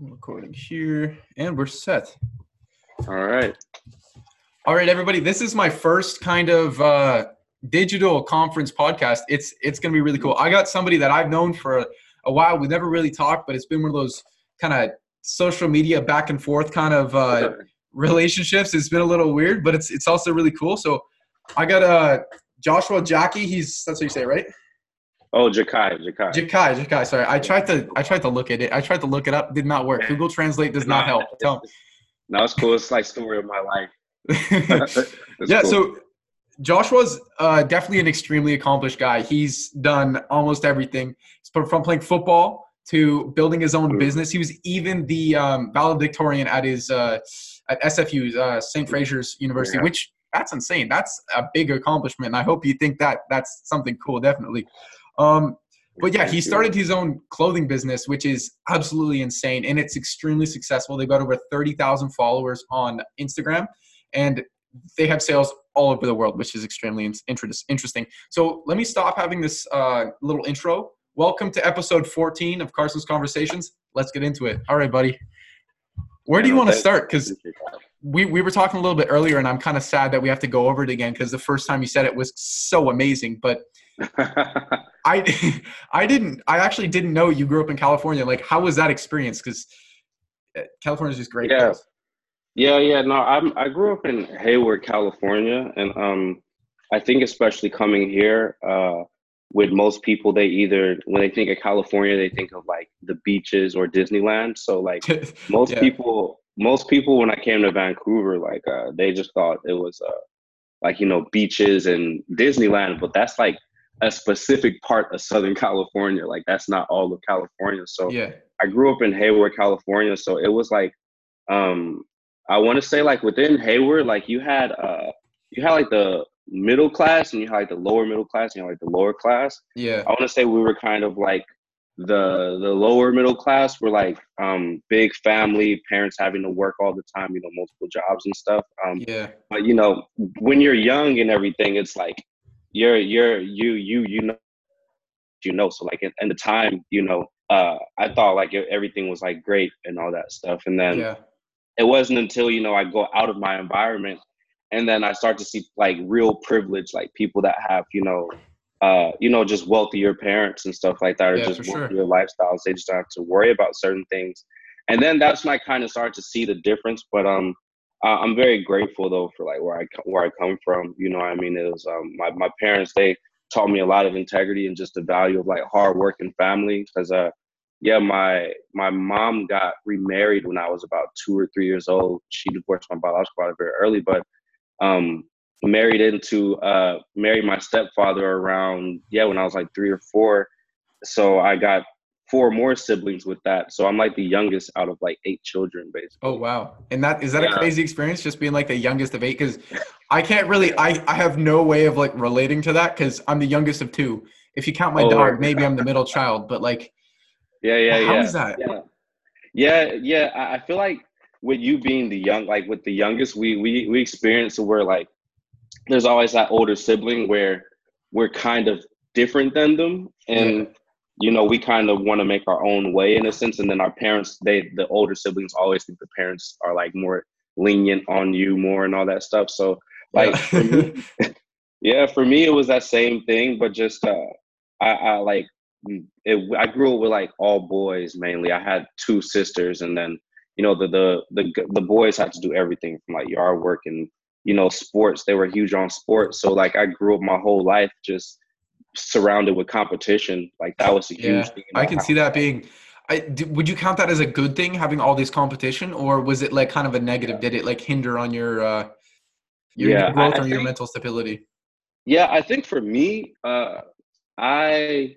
Recording here, and we're set. All right. All right, everybody. This is my first kind of uh, digital conference podcast. It's it's gonna be really cool. I got somebody that I've known for a, a while. We never really talked, but it's been one of those kind of social media back and forth kind of uh, relationships. It's been a little weird, but it's it's also really cool. So I got uh, Joshua Jackie. He's that's what you say, right? Oh, Jakai, Jakai. Jakai, Jakai. Sorry, I tried to I tried to look at it. I tried to look it up. Did not work. Google Translate does not help. Tell no, it's cool. It's like story of my life. yeah. Cool. So Joshua's uh, definitely an extremely accomplished guy. He's done almost everything from playing football to building his own mm. business. He was even the um, valedictorian at his uh, at SFU, uh, St. Fraser's University, yeah. which that's insane. That's a big accomplishment. And I hope you think that that's something cool. Definitely. Um, but yeah, he started his own clothing business, which is absolutely insane, and it's extremely successful. They've got over thirty thousand followers on Instagram, and they have sales all over the world, which is extremely interesting. So let me stop having this uh, little intro. Welcome to episode fourteen of Carson's Conversations. Let's get into it. All right, buddy. Where do you want to start? Because we, we were talking a little bit earlier, and I'm kind of sad that we have to go over it again because the first time you said it was so amazing. But I I didn't I actually didn't know you grew up in California. Like how was that experience? Because uh, California is just great. Yeah. Place. Yeah, yeah. No, I'm I grew up in Hayward, California, and um, I think especially coming here, uh, with most people, they either when they think of California, they think of like the beaches or Disneyland. So like most yeah. people, most people when I came to Vancouver, like uh, they just thought it was uh, like you know beaches and Disneyland, but that's like a specific part of Southern California. Like that's not all of California. So yeah, I grew up in Hayward, California. So it was like, um, I want to say like within Hayward, like you had uh, you had like the middle class and you had like the lower middle class and you had like the lower class. Yeah, I want to say we were kind of like the the lower middle class were like um big family parents having to work all the time you know multiple jobs and stuff um yeah but you know when you're young and everything it's like you're you're you you you know you know. So like in, in the time you know uh i thought like everything was like great and all that stuff. And then yeah. it wasn't until you know i go out of my environment and then i start to see like real privilege like people that have you know uh you know just wealthier parents and stuff like that or yeah, just wealthier sure. lifestyles. They just don't have to worry about certain things. And then that's when i kind of start to see the difference. But um uh, I'm very grateful though for like where I where I come from. You know, I mean, it was um, my my parents. They taught me a lot of integrity and just the value of like hard work and family. Because uh, yeah, my my mom got remarried when I was about two or three years old. She divorced my biological father very early, but um, married into uh, married my stepfather around yeah when I was like three or four. So I got four more siblings with that. So I'm like the youngest out of like eight children, basically. Oh wow! And that is that yeah. a crazy experience, just being like the youngest of eight? Because I can't really, I I have no way of like relating to that because I'm the youngest of two. If you count my oh, dog, maybe I'm the middle child, but like, yeah, yeah, how yeah. is that? Yeah, yeah, yeah. I feel like with you being the young, like with the youngest, we we we experience where like there's always that older sibling where we're kind of different than them and. Yeah you know, we kind of want to make our own way in a sense. And then our parents, they, the older siblings always think the parents are like more lenient on you more and all that stuff. So like, yeah. for me, yeah, for me, it was that same thing, but just, uh, I, I like, it, I grew up with like all boys mainly. I had two sisters and then, you know, the, the, the, the boys had to do everything from like yard work and, you know, sports. They were huge on sports. So like I grew up my whole life just, surrounded with competition. Like that was a huge yeah, thing. I can see that being. I, would you count that as a good thing having all this competition, or was it like kind of a negative? Did it like hinder on your uh, your yeah, growth I, or I your think, mental stability? Yeah, I think for me, uh, I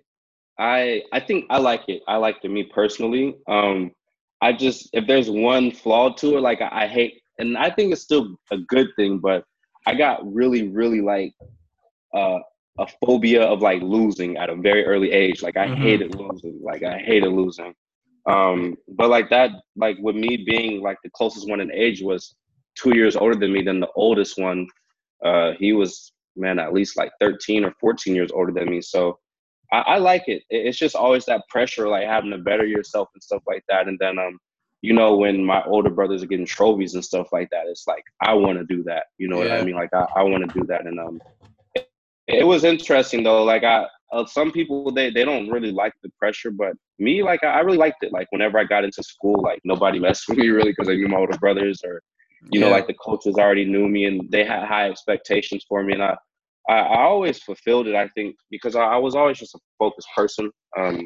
I I think I like it. I like it me personally. Um, I just if there's one flaw to it, like I, I hate, and I think it's still a good thing, but I got really really like uh a phobia of like losing at a very early age. Like I mm-hmm. hated losing. Like I hated losing. Um, but like that, like with me being like the closest one in age was two years older than me, then the oldest one, uh, he was man at least like 13 or 14 years older than me. So I, I like it. It's just always that pressure, like having to better yourself and stuff like that. And then um, you know, when my older brothers are getting trophies and stuff like that, it's like I want to do that. You know what I mean? Like I, I want to do that. And um, it, was interesting though. Like I, uh, some people they they don't really like the pressure, but me like I, I really liked it. Like whenever I got into school, like nobody messed with me really because I knew my older brothers or you yeah. know like the coaches already knew me and they had high expectations for me and I I, I always fulfilled it. I think because I, I, was always just a focused person. Um,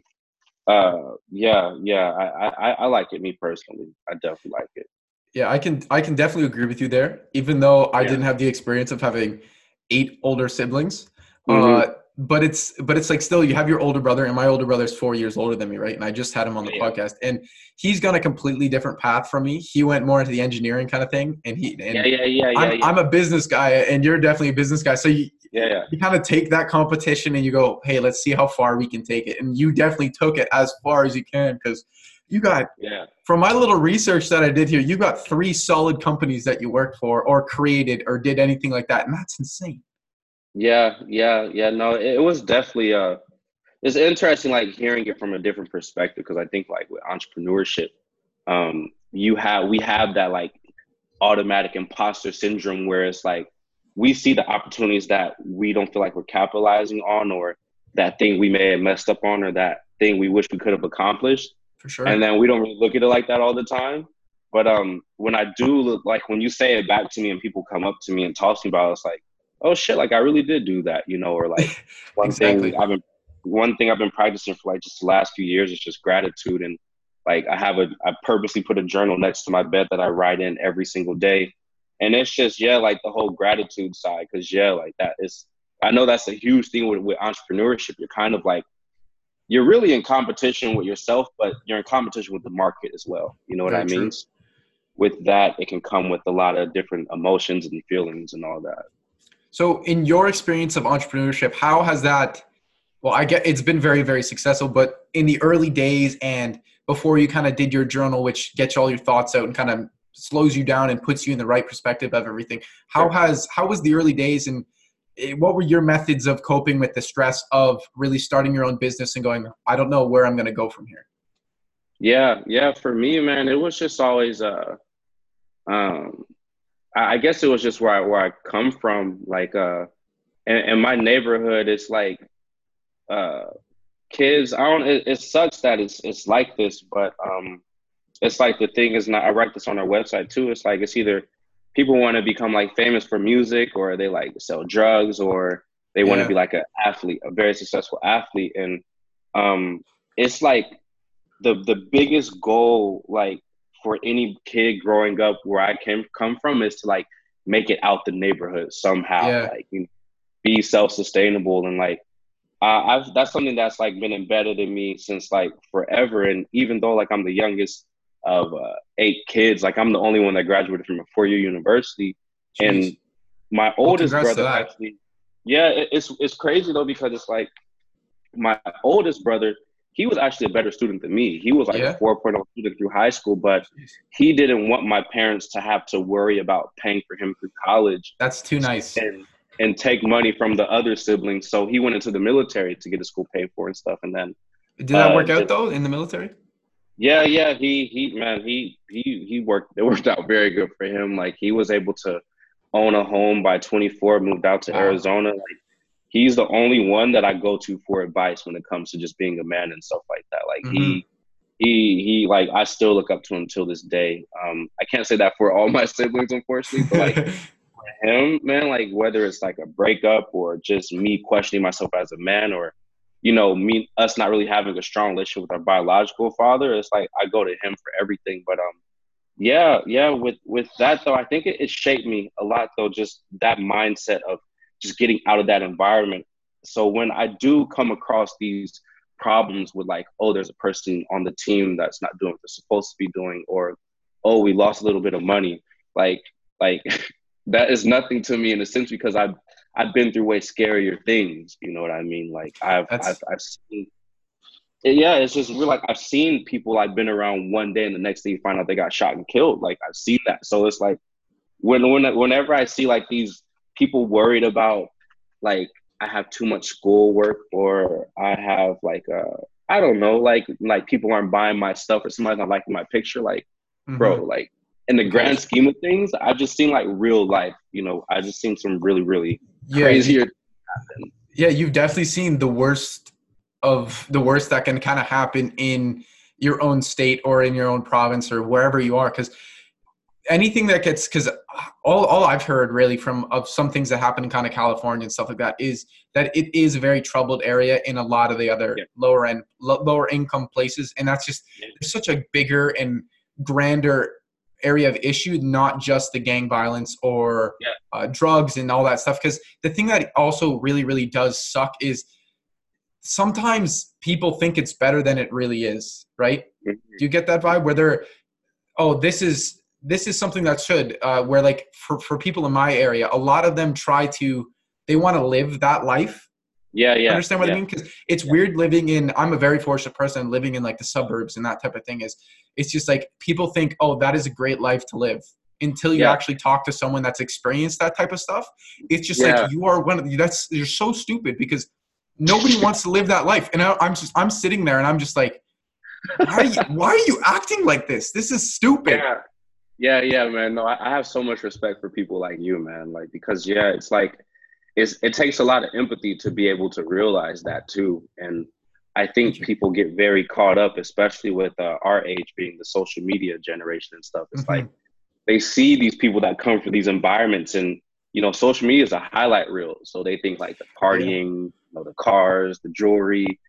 uh, yeah, yeah, I, I, I like it. Me personally, I definitely like it. Yeah, I can I can definitely agree with you there. Even though I yeah. didn't have the experience of having eight older siblings, mm-hmm. uh, but it's but it's like still you have your older brother and my older brother is four years older than me right and i just had him on the yeah. podcast and he's gone a completely different path from me he went more into the engineering kind of thing and he and yeah yeah yeah, yeah, I'm, yeah. I'm a business guy and you're definitely a business guy so you yeah, yeah. you kind of take that competition and you go hey let's see how far we can take it and you definitely took it as far as you can because you got yeah from my little research that i did here you got three solid companies that you worked for or created or did anything like that and that's insane yeah, yeah, yeah. No, it, was definitely uh it's interesting like hearing it from a different perspective because I think like with entrepreneurship, um, you have we have that like automatic imposter syndrome where it's like we see the opportunities that we don't feel like we're capitalizing on or that thing we may have messed up on or that thing we wish we could have accomplished. For sure. And then we don't really look at it like that all the time. But um when I do look like when you say it back to me and people come up to me and talk to me about it, it's like oh shit, like I really did do that, you know, or like one exactly. thing I've been one thing I've been practicing for like just the last few years is just gratitude and like I have a I purposely put a journal next to my bed that I write in every single day. And it's just yeah, like the whole gratitude side, because yeah, like that is I know that's a huge thing with, with entrepreneurship. You're kind of like you're really in competition with yourself, but you're in competition with the market as well. You know what Very I mean? True. With that, it can come with a lot of different emotions and feelings and all that. So, in your experience of entrepreneurship, how has that? Well, I get it's been very, very successful, but in the early days and before you kind of did your journal, which gets all your thoughts out and kind of slows you down and puts you in the right perspective of everything. How has how was the early days and what were your methods of coping with the stress of really starting your own business and going, I don't know where I'm going to go from here? Yeah, yeah. For me, man, it was just always uh, um, I guess it was just where I where I come from. Like uh, in, in my neighborhood, it's like uh, kids. I don't. It, it sucks that it's it's like this, but um, it's like the thing is not. I write this on our website too. It's like it's either people want to become like famous for music, or they like sell drugs, or they want to be like an athlete, a very successful athlete, and um, it's like the the biggest goal like for any kid growing up where I came come from is to like make it out the neighborhood somehow, yeah. like you know, be self sustainable and like uh, I've that's something that's like been embedded in me since like forever. And even though like I'm the youngest of uh, eight kids, like I'm the only one that graduated from a four year university, Jeez. and my oldest well, brother actually, yeah, it's it's crazy though because it's like my oldest brother he was actually a better student than me. He was like yeah. a 4.0 student through high school, but he didn't want my parents to have to worry about paying for him through college. That's too nice. And, and take money from the other siblings. So he went into the military to get his school paid for and stuff. And then did that uh, work out though in the military? Yeah, yeah. He he man, he he he worked it worked out very good for him. Like he was able to own a home by 24, moved out to wow. Arizona. Like he's the only one that I go to for advice when it comes to just being a man and stuff like that. Like mm-hmm. he he he like I still look up to him till this day. Um, I can't say that for all my siblings, unfortunately, but like for him, man, like whether it's like a breakup or just me questioning myself as a man or you know me us not really having a strong relationship with our biological father, it's like I go to him for everything. But um, yeah, yeah, with with that though, I think it, it shaped me a lot though. Just that mindset of just getting out of that environment. So when I do come across these problems with like, oh, there's a person on the team that's not doing what they're supposed to be doing, or oh, we lost a little bit of money, like like that is nothing to me in a sense because I've I've been through way scarier things. You know what I mean? Like I've I've, I've seen. Yeah, it's just we're Like I've seen people I've been around one day, and the next day you find out they got shot and killed. Like I've seen that. So it's like when when whenever I see like these people worried about like I have too much schoolwork or I have like uh I don't know, like like people aren't buying my stuff or somebody's not liking my picture. Like, mm-hmm. bro, like in the grand scheme of things, I've just seen like real life, you know, I just seen some really, really yeah, crazier happen. Yeah, you've definitely seen the worst of the worst that can kind of happen in your own state or in your own province or wherever you are. Cause anything that gets because all, all i've heard really from of some things that happen in kind of california and stuff like that is that it is a very troubled area in a lot of the other yeah. lower end lo- lower income places and that's just yeah. there's such a bigger and grander area of issue not just the gang violence or yeah. uh, drugs and all that stuff because the thing that also really really does suck is sometimes people think it's better than it really is right mm-hmm. do you get that vibe where they're oh this is this is something that should uh, where like for, for people in my area a lot of them try to they want to live that life yeah yeah understand what yeah. i mean because it's yeah. weird living in i'm a very fortunate person living in like the suburbs and that type of thing is it's just like people think oh that is a great life to live until you yeah. actually talk to someone that's experienced that type of stuff it's just like you are one of the, that's you're so stupid because nobody wants to live that life and I, i'm just i'm sitting there and i'm just like why are you, why are you acting like this this is stupid yeah yeah, yeah, man. No, I, I have so much respect for people like you, man. Like because yeah, it's like it's it takes a lot of empathy to be able to realize that too. And I think people get very caught up, especially with uh, our age being the social media generation and stuff. It's mm-hmm. like they see these people that come from these environments, and you know, social media is a highlight reel. So they think like the partying, yeah. you know, the cars, the jewelry,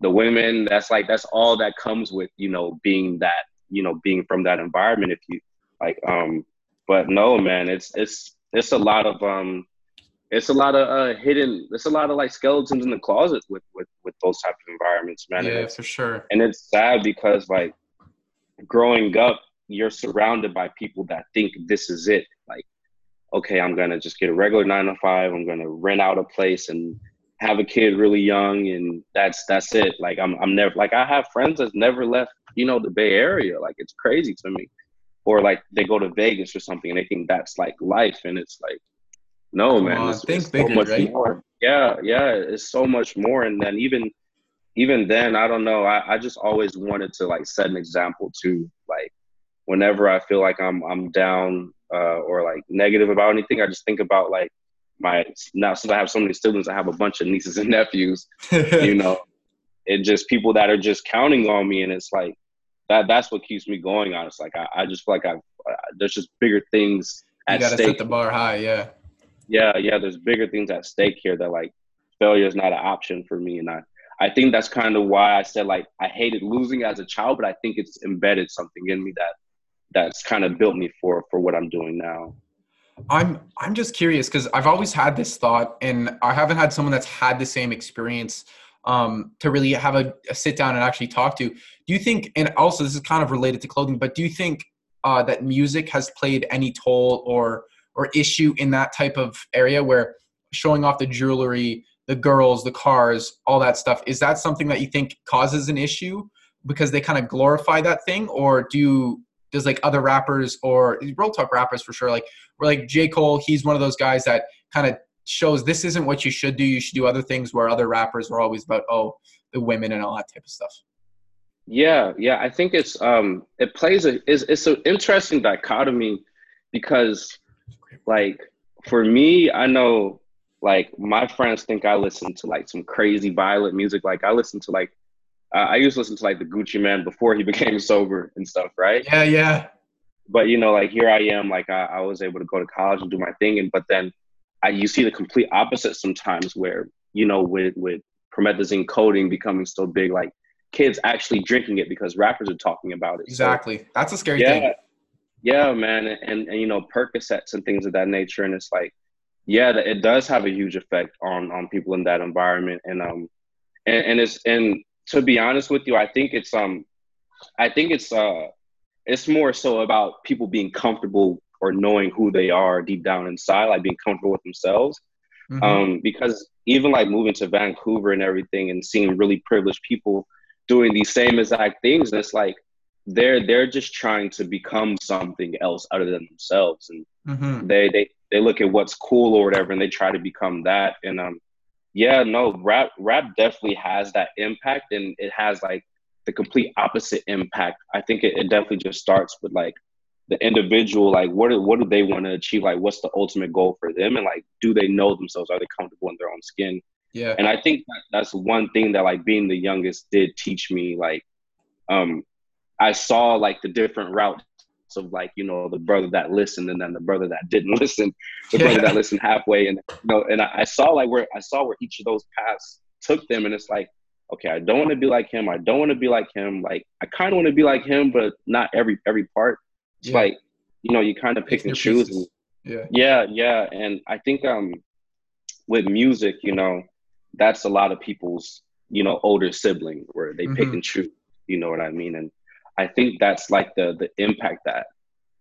the women. That's like that's all that comes with you know being that you know being from that environment. If you like, um, but no, man, it's it's it's a lot of um, it's a lot of uh, hidden. It's a lot of like skeletons in the closet with with with those type of environments, man. Yeah, for sure. And it's sad because like growing up, you're surrounded by people that think this is it. Like, okay, I'm gonna just get a regular nine to five. I'm gonna rent out a place and have a kid really young, and that's that's it. Like, I'm I'm never like I have friends that's never left, you know, the Bay Area. Like, it's crazy to me or like they go to Vegas or something and they think that's like life, and it's like, no, Come man, on, it's, think it's bigger, so much right? more. Yeah, yeah, it's so much more. And then even even then, I don't know. I, I just always wanted to like set an example to like whenever I feel like I'm I'm down uh, or like negative about anything, I just think about like my now since I have so many siblings, I have a bunch of nieces and nephews. you know, it just people that are just counting on me, and it's like that that's what keeps me going. Honestly, like I, I just feel like I uh, there's just bigger things at you gotta stake. set the bar high, yeah. Yeah, yeah. There's bigger things at stake here that like failure is not an option for me, and I I think that's kind of why I said like I hated losing as a child, but I think it's embedded something in me that that's kind of built me for for what I'm doing now. I'm I'm just curious because I've always had this thought, and I haven't had someone that's had the same experience um, to really have a, a, sit down and actually talk to. Do you think, and also this is kind of related to clothing, but do you think uh, that music has played any toll or or issue in that type of area where showing off the jewelry, the girls, the cars, all that stuff, is that something that you think causes an issue because they kind of glorify that thing, or do you, does like other rappers or real talk rappers for sure, like we're like J Cole, he's one of those guys that kind of shows this isn't what you should do. You should do other things where other rappers are always about, oh, the women and all that type of stuff. Yeah, yeah. I think it's um it plays a it's it's an interesting dichotomy because like for me, I know like my friends think I listen to like some crazy violent music. Like I listen to like uh, I used to listen to like the Gucci Mane before he became sober and stuff, right? Yeah, yeah. But you know, like here I am, like I, I was able to go to college and do my thing, and but then I, you see the complete opposite sometimes where you know with with promethazine codeine becoming so big like kids actually drinking it because rappers are talking about it exactly so, that's a scary yeah, thing yeah man and, and you know percocets and things of that nature and it's like yeah it does have a huge effect on on people in that environment and um and, and it's and to be honest with you i think it's um i think it's uh it's more so about people being comfortable or knowing who they are deep down inside, like being comfortable with themselves. Mm-hmm. Um, because even like moving to Vancouver and everything and seeing really privileged people doing these same exact things, and it's like they're they're just trying to become something else other than themselves, and mm-hmm. they they they look at what's cool or whatever, and they try to become that. And um, yeah, no, rap rap definitely has that impact, and it has like the complete opposite impact. I think it, it definitely just starts with like the individual, like what do, what do they want to achieve? Like, what's the ultimate goal for them, and like, do they know themselves? Are they comfortable in their own skin? Yeah. And I think that that's one thing that like being the youngest did teach me. Like, um, I saw like the different routes of like you know the brother that listened and then the brother that didn't listen, the yeah. brother that listened halfway, and you know, and I, I saw like where I saw where each of those paths took them, and it's like, okay, I don't want to be like him. I don't want to be like him. Like I kind of want to be like him, but not every every part. It's yeah. like you know you kind of pick and choose. And, yeah. Yeah, yeah, and I think um with music, you know, that's a lot of people's you know older sibling where they mm-hmm. pick and choose. You know what I mean? And I think that's like the the impact that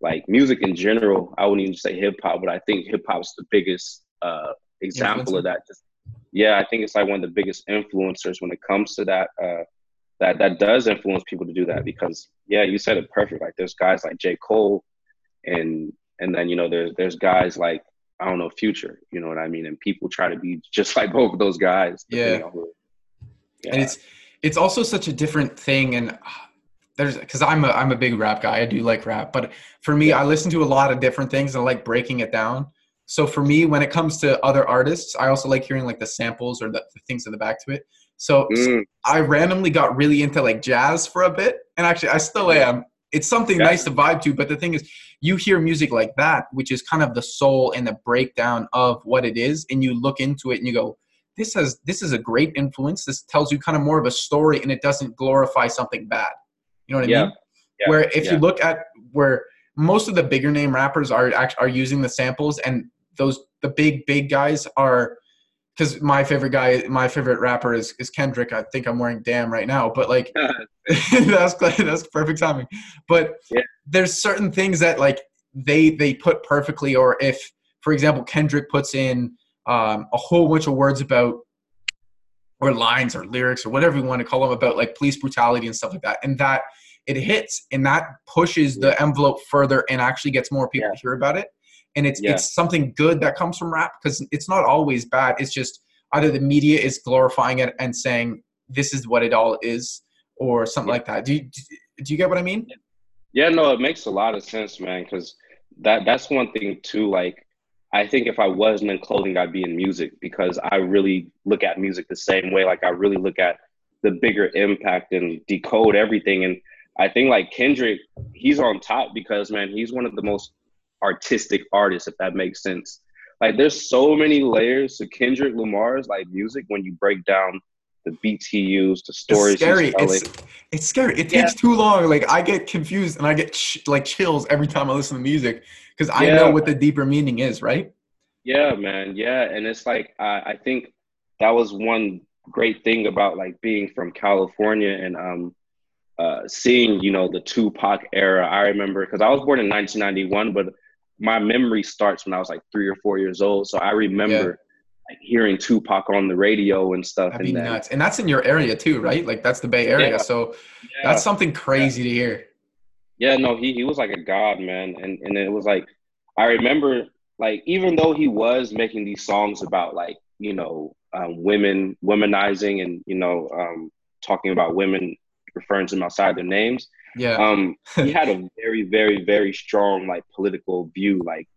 like music in general. I wouldn't even say hip hop, but I think hip hop's the biggest uh, example of that. Just yeah, I think it's like one of the biggest influencers when it comes to that. Uh, that that does influence people to do that because yeah, you said it perfect. Like there's guys like J Cole, and and then you know there's there's guys like I don't know Future. You know what I mean? And people try to be just like both of those guys. Yeah. yeah. And it's it's also such a different thing and there's because I'm a I'm a big rap guy. I do like rap, but for me, I listen to a lot of different things and I like breaking it down. So for me, when it comes to other artists, I also like hearing like the samples or the, the things in the back to it. So, mm. so, I randomly got really into like jazz for a bit, and actually I still am. It's something yeah. nice to vibe to, but the thing is, you hear music like that, which is kind of the soul and the breakdown of what it is, and you look into it and you go, "This has this is a great influence. This tells you kind of more of a story, and it doesn't glorify something bad." You know what I yeah. mean? Yeah. Where if yeah. you look at where most of the bigger name rappers are are using the samples, and those the big big guys are because my favorite guy, my favorite rapper is, is Kendrick. I think I'm wearing damn right now, but like that's that's perfect timing. But yeah. there's certain things that like they they put perfectly, or if for example Kendrick puts in um, a whole bunch of words about or lines or lyrics or whatever you want to call them about like police brutality and stuff like that, and that it hits and that pushes the envelope further and actually gets more people yeah. to hear about it. And it's yeah. it's something good that comes from rap because it's not always bad. It's just either the media is glorifying it and saying this is what it all is or something yeah. like that. Do you do you get what i mean? Yeah no it makes a lot of sense man because that that's one thing too like i think if i wasn't in clothing i'd be in music because i really look at music the same way. Like i really look at the bigger impact and decode everything. And I think like Kendrick, he's on top because man, he's one of the most artistic artists, if that makes sense. Like there's so many layers to Kendrick Lamar's like music when you break down the beats he used, the stories. It's scary. It's, it's scary. It takes yeah. too long. Like I get confused and I get ch- like chills every time I listen to music because I yeah. know what the deeper meaning is, right? Yeah, man. Yeah, and it's like I, I think that was one great thing about like being from California and um uh, seeing you know the Tupac era. I remember because I was born in 1991, but my memory starts when I was like three or four years old. So I remember yeah. like, hearing Tupac on the radio and stuff. That'd and be nuts. And that's in your area too, right? Like that's the Bay Area. Yeah. So yeah. that's something crazy to hear. Yeah, no, he he was like a god, man, and and it was like I remember like even though he was making these songs about like you know um, women womanizing and you know um, talking about women referring to them outside their names. Yeah. Um, he had a very, very, very strong like political view, like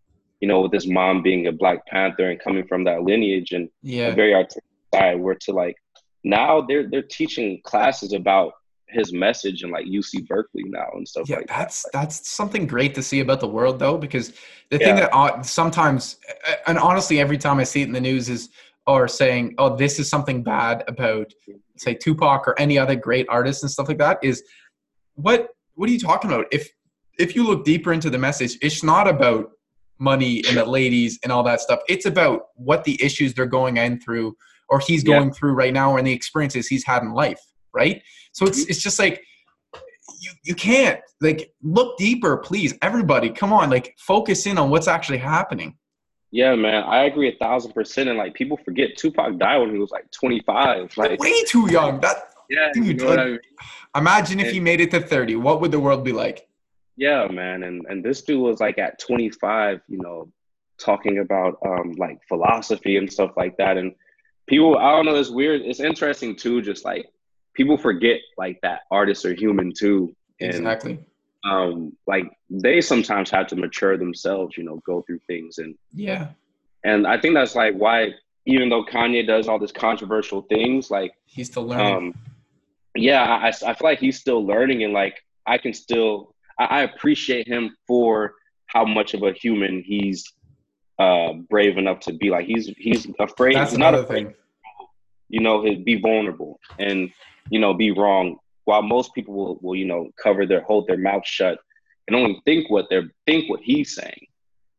you know, with his mom being a Black Panther and coming from that lineage and yeah. a very artistic side. Where to like now they're they're teaching classes about his message and like UC Berkeley now and stuff yeah, like that's, that. That's something great to see about the world though, because the yeah. thing that uh, sometimes, and honestly, every time I see it in the news is, or saying, oh, this is something bad about say Tupac or any other great artist and stuff like that is what what are you talking about? If if you look deeper into the message, it's not about money and the ladies and all that stuff. It's about what the issues they're going in through or he's going yeah. through right now and the experiences he's had in life, right? So it's mm-hmm. it's just like you you can't like look deeper, please. Everybody, come on, like focus in on what's actually happening. Yeah, man, I agree a thousand percent. And like people forget Tupac died when he was like 25. Like way too young. That yeah, dude. You know like, I mean? Imagine if and, he made it to 30. What would the world be like? Yeah, man. And and this dude was like at 25, you know, talking about um like philosophy and stuff like that. And people I don't know, it's weird. It's interesting too, just like people forget like that artists are human too. And, exactly. Um, like they sometimes have to mature themselves, you know, go through things and yeah. And I think that's like why even though Kanye does all these controversial things, like he's still learning. Um, yeah, I, I feel like he's still learning, and like I can still I, I appreciate him for how much of a human he's uh, brave enough to be. Like he's he's afraid. That's he's not afraid. Thing. You know, he'd be vulnerable and you know be wrong. While most people will, will you know cover their hold their mouth shut and only think what they're think what he's saying.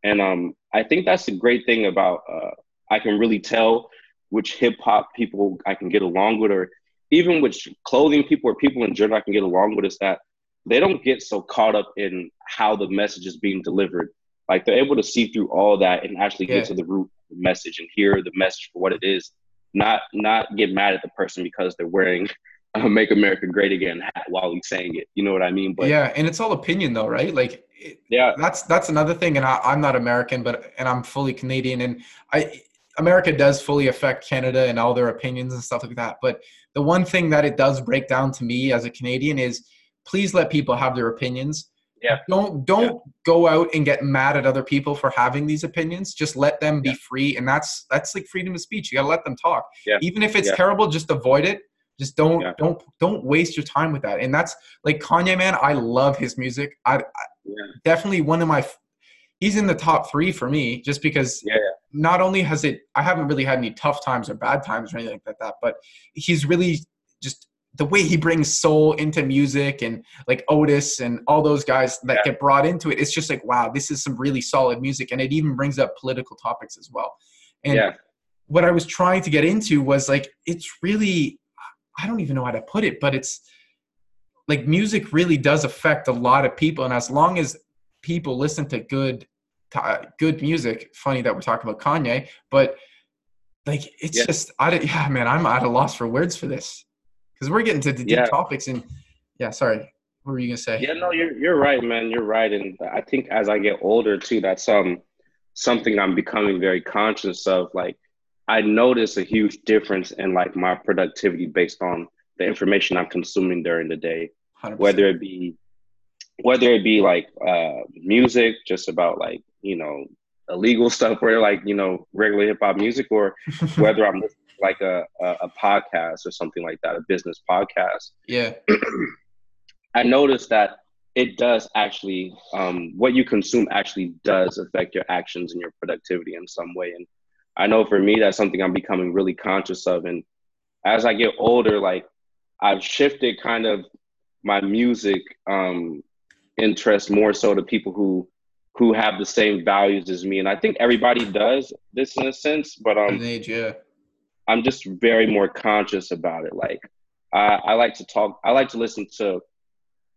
And um, I think that's the great thing about uh, I can really tell which hip hop people I can get along with, or even which clothing people or people in general I can get along with, is that they don't get so caught up in how the message is being delivered. Like they're able to see through all that and actually yeah. get to the root of the message and hear the message for what it is. Not not get mad at the person because they're wearing a "Make America Great Again" while he's saying it. You know what I mean? But yeah, and it's all opinion though, right? Like yeah, that's that's another thing. And I, I'm not American, but and I'm fully Canadian, and I America does fully affect Canada and all their opinions and stuff like that. But the one thing that it does break down to me as a Canadian is please let people have their opinions. Yeah. Don't don't yeah. go out and get mad at other people for having these opinions. Just let them be yeah. free, and that's that's like freedom of speech. You gotta let them talk. Yeah. Even if it's yeah. terrible, just avoid it. Just don't yeah. don't don't waste your time with that. And that's like Kanye, man. I love his music. I, I definitely one of my. He's in the top three for me, just because. Yeah, Not only has it, I haven't really had any tough times or bad times or anything like that, but he's really just the way he brings soul into music and like Otis and all those guys that yeah. get brought into it, it's just like, wow, this is some really solid music. And it even brings up political topics as well. And yeah. what I was trying to get into was like, it's really, I don't even know how to put it, but it's like music really does affect a lot of people. And as long as people listen to good, good music, funny that we're talking about Kanye, but like, it's yeah. just, I, don't, yeah, man, I'm at a loss for words for this because we're getting to the deep yeah. topics and yeah sorry what were you gonna say yeah no you're, you're right man you're right and i think as i get older too that's um something i'm becoming very conscious of like i notice a huge difference in like my productivity based on the information i'm consuming during the day 100%. whether it be whether it be like uh music just about like you know illegal stuff or like you know regular hip hop music or whether I'm listening like a, a, a podcast or something like that, a business podcast. Yeah. I noticed that it does actually um, what you consume actually does affect your actions and your productivity in some way. And I know for me that's something I'm becoming really conscious of. And as I get older, like I've shifted kind of my music um, interest more so to people who who have the same values as me. And I think everybody does this in a sense, but um, age, yeah. I'm just very more conscious about it. Like I, I like to talk. I like to listen to.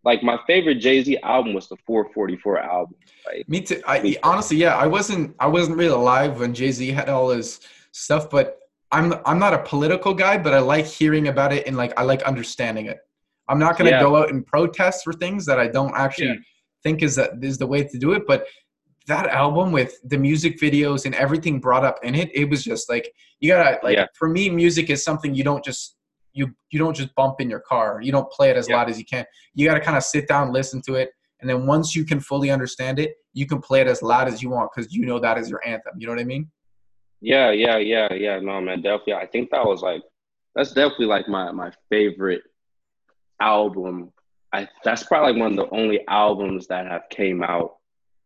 Like my favorite Jay Z album was the 444 album. Like, Me too. I honestly, yeah, I wasn't. I wasn't really alive when Jay Z had all his stuff, but I'm. I'm not a political guy, but I like hearing about it and like I like understanding it. I'm not gonna yeah. go out and protest for things that I don't actually yeah. think is that is the way to do it. But that album with the music videos and everything brought up in it, it was just like you gotta like yeah. for me, music is something you don't just you you don't just bump in your car. You don't play it as yeah. loud as you can. You gotta kind of sit down, listen to it, and then once you can fully understand it, you can play it as loud as you want because you know that is your anthem. You know what I mean? Yeah, yeah, yeah, yeah. No, man, definitely. I think that was like that's definitely like my my favorite album. I that's probably like one of the only albums that have came out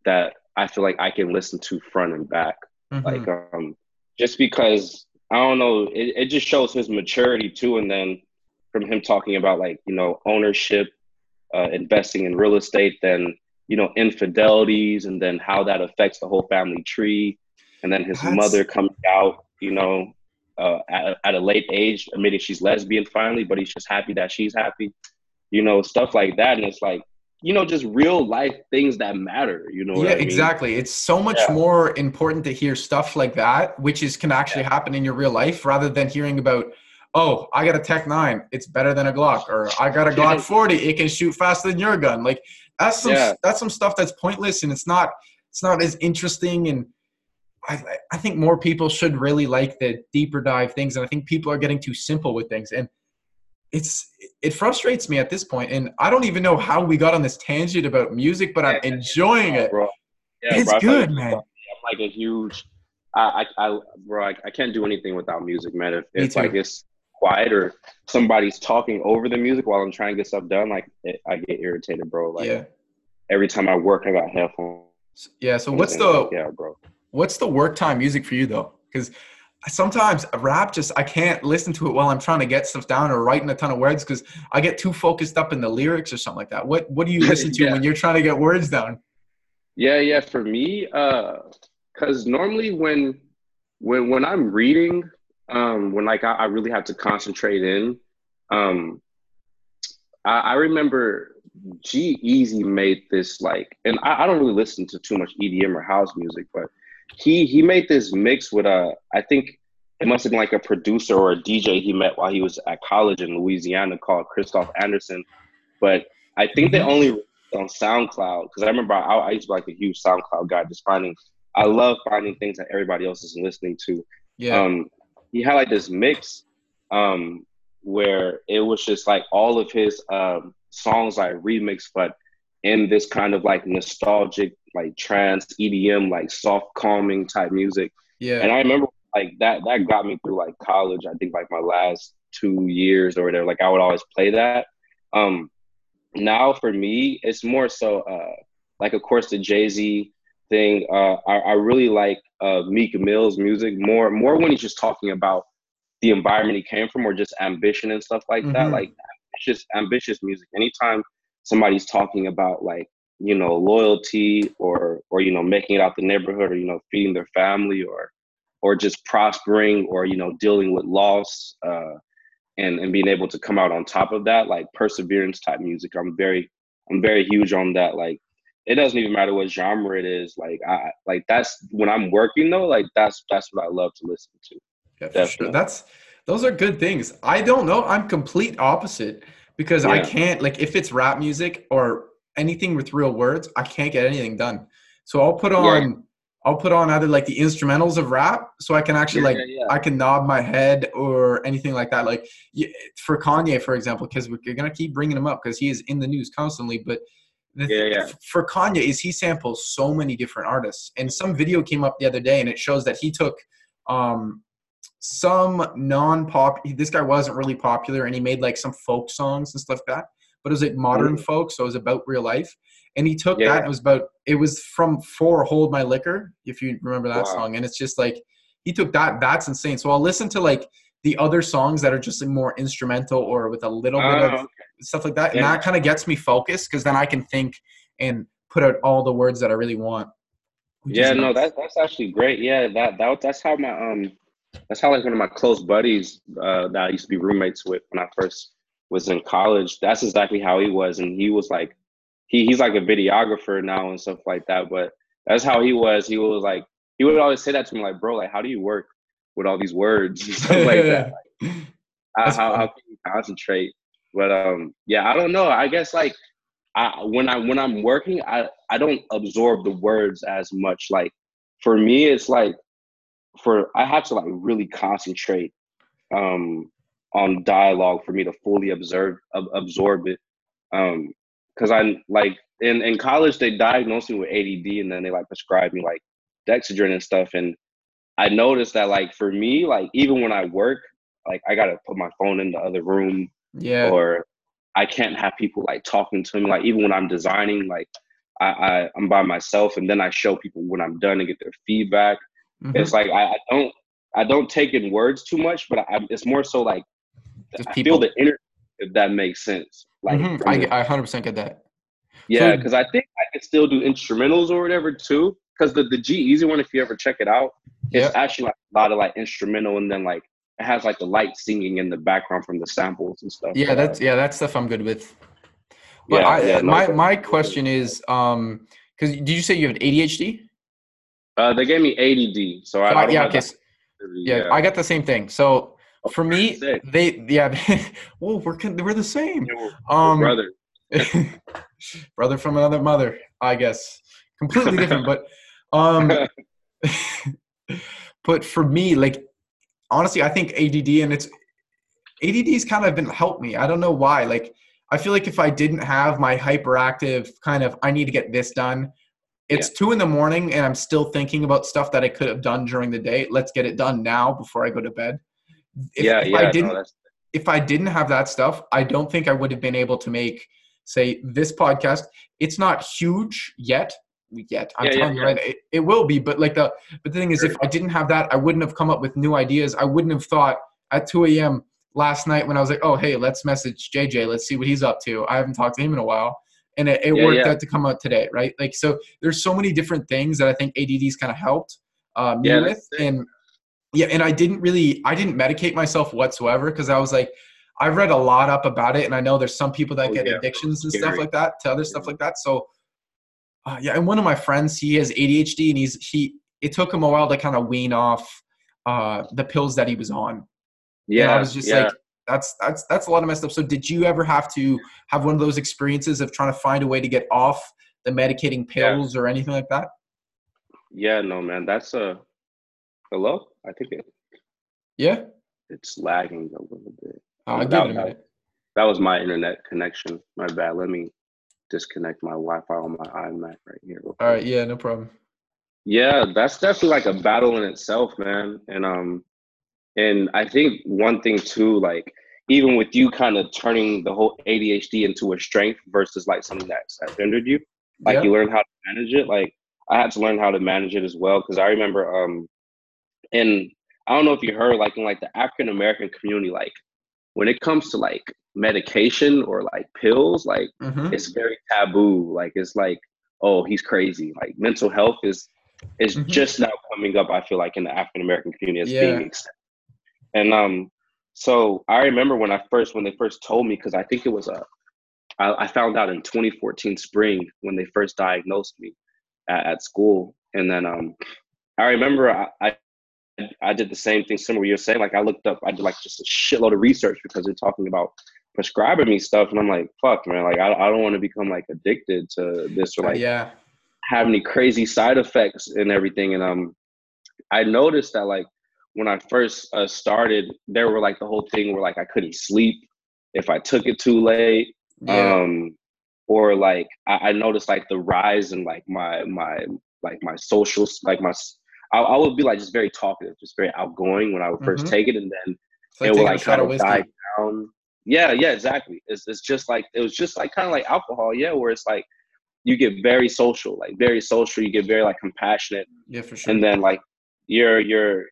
that I feel like I can listen to front and back. Mm-hmm. Like um just because I don't know, it, it just shows his maturity too. And then from him talking about like, you know, ownership, uh, investing in real estate, then, you know, infidelities and then how that affects the whole family tree. And then his That's... mother coming out, you know, uh, at, at a late age, admitting she's lesbian finally, but he's just happy that she's happy, you know, stuff like that. And it's like, you know, just real life things that matter. You know. Yeah, I mean? exactly. It's so much yeah. more important to hear stuff like that, which is can actually yeah. happen in your real life, rather than hearing about, oh, I got a Tech Nine, it's better than a Glock, or I got a Glock 40, it can shoot faster than your gun. Like that's some yeah. that's some stuff that's pointless and it's not it's not as interesting and I, I think more people should really like the deeper dive things, and I think people are getting too simple with things, and it's it frustrates me at this point, and I don't even know how we got on this tangent about music, but I'm enjoying it. Bro. Yeah, it's bro, good, man. I'm like a huge, I, I, I bro, I, I, can't do anything without music, man. If it's like it's quiet or somebody's talking over the music while I'm trying to get stuff done, like it, I get irritated, bro. Like yeah. every time I work, I got headphones. Yeah. So what's the yeah, bro? What's the work time music for you though? Because sometimes rap just I can't listen to it while I'm trying to get stuff down or writing a ton of words because I get too focused up in the lyrics or something like that. What What do you listen to yeah. when you're trying to get words down? Yeah, yeah. For me, uh, because normally when when when I'm reading, um, when like I, I really have to concentrate in, um, I, I remember G-Eazy made this like, and I, I don't really listen to too much EDM or house music, but he he made this mix with a I think it must have been like a producer or a DJ he met while he was at college in Louisiana called Christoph Andersson. But I think they mm-hmm. only on SoundCloud because I remember I, I, used to be like a huge SoundCloud guy, just finding. I love finding things that everybody else isn't listening to. Yeah. Um, he had like this mix um, where it was just like all of his um, songs like remixed, but in this kind of like nostalgic, like trance EDM, like soft calming type music. Yeah. And I remember like that that got me through like college. I think like my last two years or whatever. Like I would always play that. Um now for me, it's more so uh like of course the Jay Z thing. Uh I, I really like uh Meek Mill's music more more when he's just talking about the environment he came from or just ambition and stuff like mm-hmm. that. Like ambitious ambitious music. Anytime somebody's talking about like you know loyalty or or you know making it out the neighborhood or you know feeding their family or or just prospering or you know dealing with loss uh, and and being able to come out on top of that like perseverance type music. I'm very i'm very huge on that. Like it doesn't even matter what genre it is. Like i like that's when i'm working though like that's that's what i love to listen to. Yeah, sure. that's those are good things. I don't know. I'm complete opposite because yeah. I can't like if it's rap music or anything with real words, I can't get anything done. So I'll put on yeah. I'll put on either like the instrumentals of rap so I can actually like yeah, I can nod my head or anything like that. Like for Kanye, for example, because we're gonna keep bringing him up because he is in the news constantly. But the, yeah, yeah. for Kanye is he samples so many different artists, and some video came up the other day and it shows that he took um some non-pop. This guy wasn't really popular, and he made like some folk songs and stuff like that. But it was like modern mm. folk, so it was about real life. And he took yeah. that. And it was about. It was from For Hold My Liquor, if you remember that wow. song. And it's just like he took that. That's insane. So I'll listen to like the other songs that are just like more instrumental or with a little bit of oh, okay. stuff like that, and that kind of gets me focused because then I can think and put out all the words that I really want. Yeah, no, that's that's actually great. Yeah, that that that's how my um that's how like one of my close buddies uh, that I used to be roommates with when I first was in college. That's exactly how he was, and he was like, he he's like a videographer now and stuff like that. But that's how he was. He was like, he would always say that to me, like, bro, like, how do you work with all these words and stuff like that? Like, how, how can you concentrate? But um, yeah, I don't know. I guess like I when I when I'm working, I I don't absorb the words as much. Like for me, it's like for I have to like really concentrate um, on dialogue for me to fully observe ab- absorb it. Um, because I like in in college they diagnosed me with ADD and then they like prescribed me like Dexedrine and stuff. And I noticed that like for me, like even when I work, like I gotta put my phone in the other room. Yeah. Or I can't have people like talking to me. Like even when I'm designing, like I, I I'm by myself and then I show people when I'm done and get their feedback. Mm-hmm. It's like I, I, don't I don't take in words too much, but I, it's more so like Just I people. feel the energy if that makes sense. Like mm-hmm. I, I 100% get that. Yeah, because so, I think I can still do instrumentals or whatever too. Because the the G-Eazy one, if you ever check it out, it's yep. actually like a lot of like instrumental, and then like it has like the light singing in the background from the samples and stuff. Yeah, that's yeah, that stuff I'm good with. But yeah, I, yeah, my no, my question is, um, because did you say you have ADHD? Uh, they gave me ADD, so, so I, I yeah, okay. yeah, yeah, I got the same thing. So for me, sick. they yeah, well, we're we're the same. Yeah, we're, um, brother, brother from another mother, I guess, completely different, but um. but for me, like honestly, I think ADD and it's ADD's kind of been helped me. I don't know why. Like I feel like if I didn't have my hyperactive kind of I need to get this done. It's yeah. two in the morning and I'm still thinking about stuff that I could have done during the day. Let's get it done now before I go to bed. If, yeah, if yeah, I didn't no, if I didn't have that stuff, I don't think I would have been able to make say this podcast. It's not huge yet. Yet I'm yeah, telling yeah, you right, it, it, will be. But like the but the thing is, if I didn't have that, I wouldn't have come up with new ideas. I wouldn't have thought at 2 a.m. last night when I was like, oh hey, let's message JJ. Let's see what he's up to. I haven't talked to him in a while, and it, it worked out to come out today, right? Like so, there's so many different things that I think ADD's kind of helped um, me with, and yeah, and I didn't really, I didn't medicate myself whatsoever because I was like, I've read a lot up about it, and I know there's some people that oh, get yeah, addictions and stuff like that to other stuff like that. So, uh, yeah, and one of my friends, he has ADHD, and he's he. It took him a while to kind of wean off uh, the pills that he was on. Yeah, and I was just yeah. like, that's that's that's a lot of messed up. So, did you ever have to have one of those experiences of trying to find a way to get off the medicating pills yeah. or anything like that? Yeah, no, man, that's a hello. I think it. Yeah. It's lagging a little bit. I'll that, give it a minute. That was my internet connection. My bad. Let me disconnect my Wi-Fi on my iMac right here. All right. Yeah. No problem. Yeah, that's definitely like a battle in itself, man. And um, and I think one thing too, like even with you kind of turning the whole ADHD into a strength versus like something that's that hindered you, like yeah. you learn how to manage it. Like I had to learn how to manage it as well because I remember um and I don't know if you heard like in like the African American community, like when it comes to like medication or like pills, like mm-hmm. it's very taboo. Like it's like, oh, he's crazy. Like mental health is is mm-hmm. just now coming up. I feel like in the African American community as yeah. being accepted. And um, so I remember when I first when they first told me because I think it was a I, I found out in 2014 spring when they first diagnosed me at, at school, and then um, I remember I, I I did the same thing similar you're saying. Like I looked up, I did like just a shitload of research because they're talking about prescribing me stuff, and I'm like, fuck, man, like I, I don't want to become like addicted to this or like yeah have any crazy side effects and everything. And um, I noticed that like when I first uh, started, there were like the whole thing where like I couldn't sleep if I took it too late. Yeah. Um, or like I, I noticed like the rise in like my my like my social like my I, I, would be like just very talkative, just very outgoing when I would 1st mm-hmm. take it, and then like it would like kind of die down. Yeah, yeah, exactly. It's it's just like it was just like kind of like alcohol, yeah, where it's like you get very social, like very social. You get very like compassionate. Yeah, for sure. And then like you're you're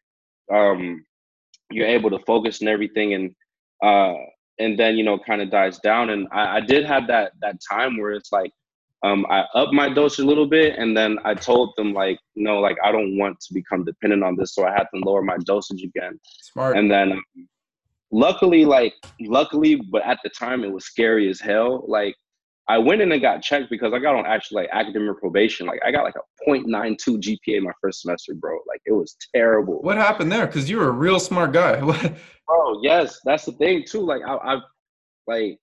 um you're able to focus and everything, and uh and then you know kind of dies down. And I, I did have that that time where it's like um, I upped my dose a little bit, and then I told them like, no, like I don't want to become dependent on this, so I had to lower my dosage again. Smart. And then, um, luckily, like luckily, but at the time it was scary as hell. Like I went in and got checked because I got on actually like academic probation. Like I got like a 0.92 GPA my first semester, bro. Like it was terrible. What happened there? Because you were a real smart guy. bro, yes, that's the thing too. Like I, I've like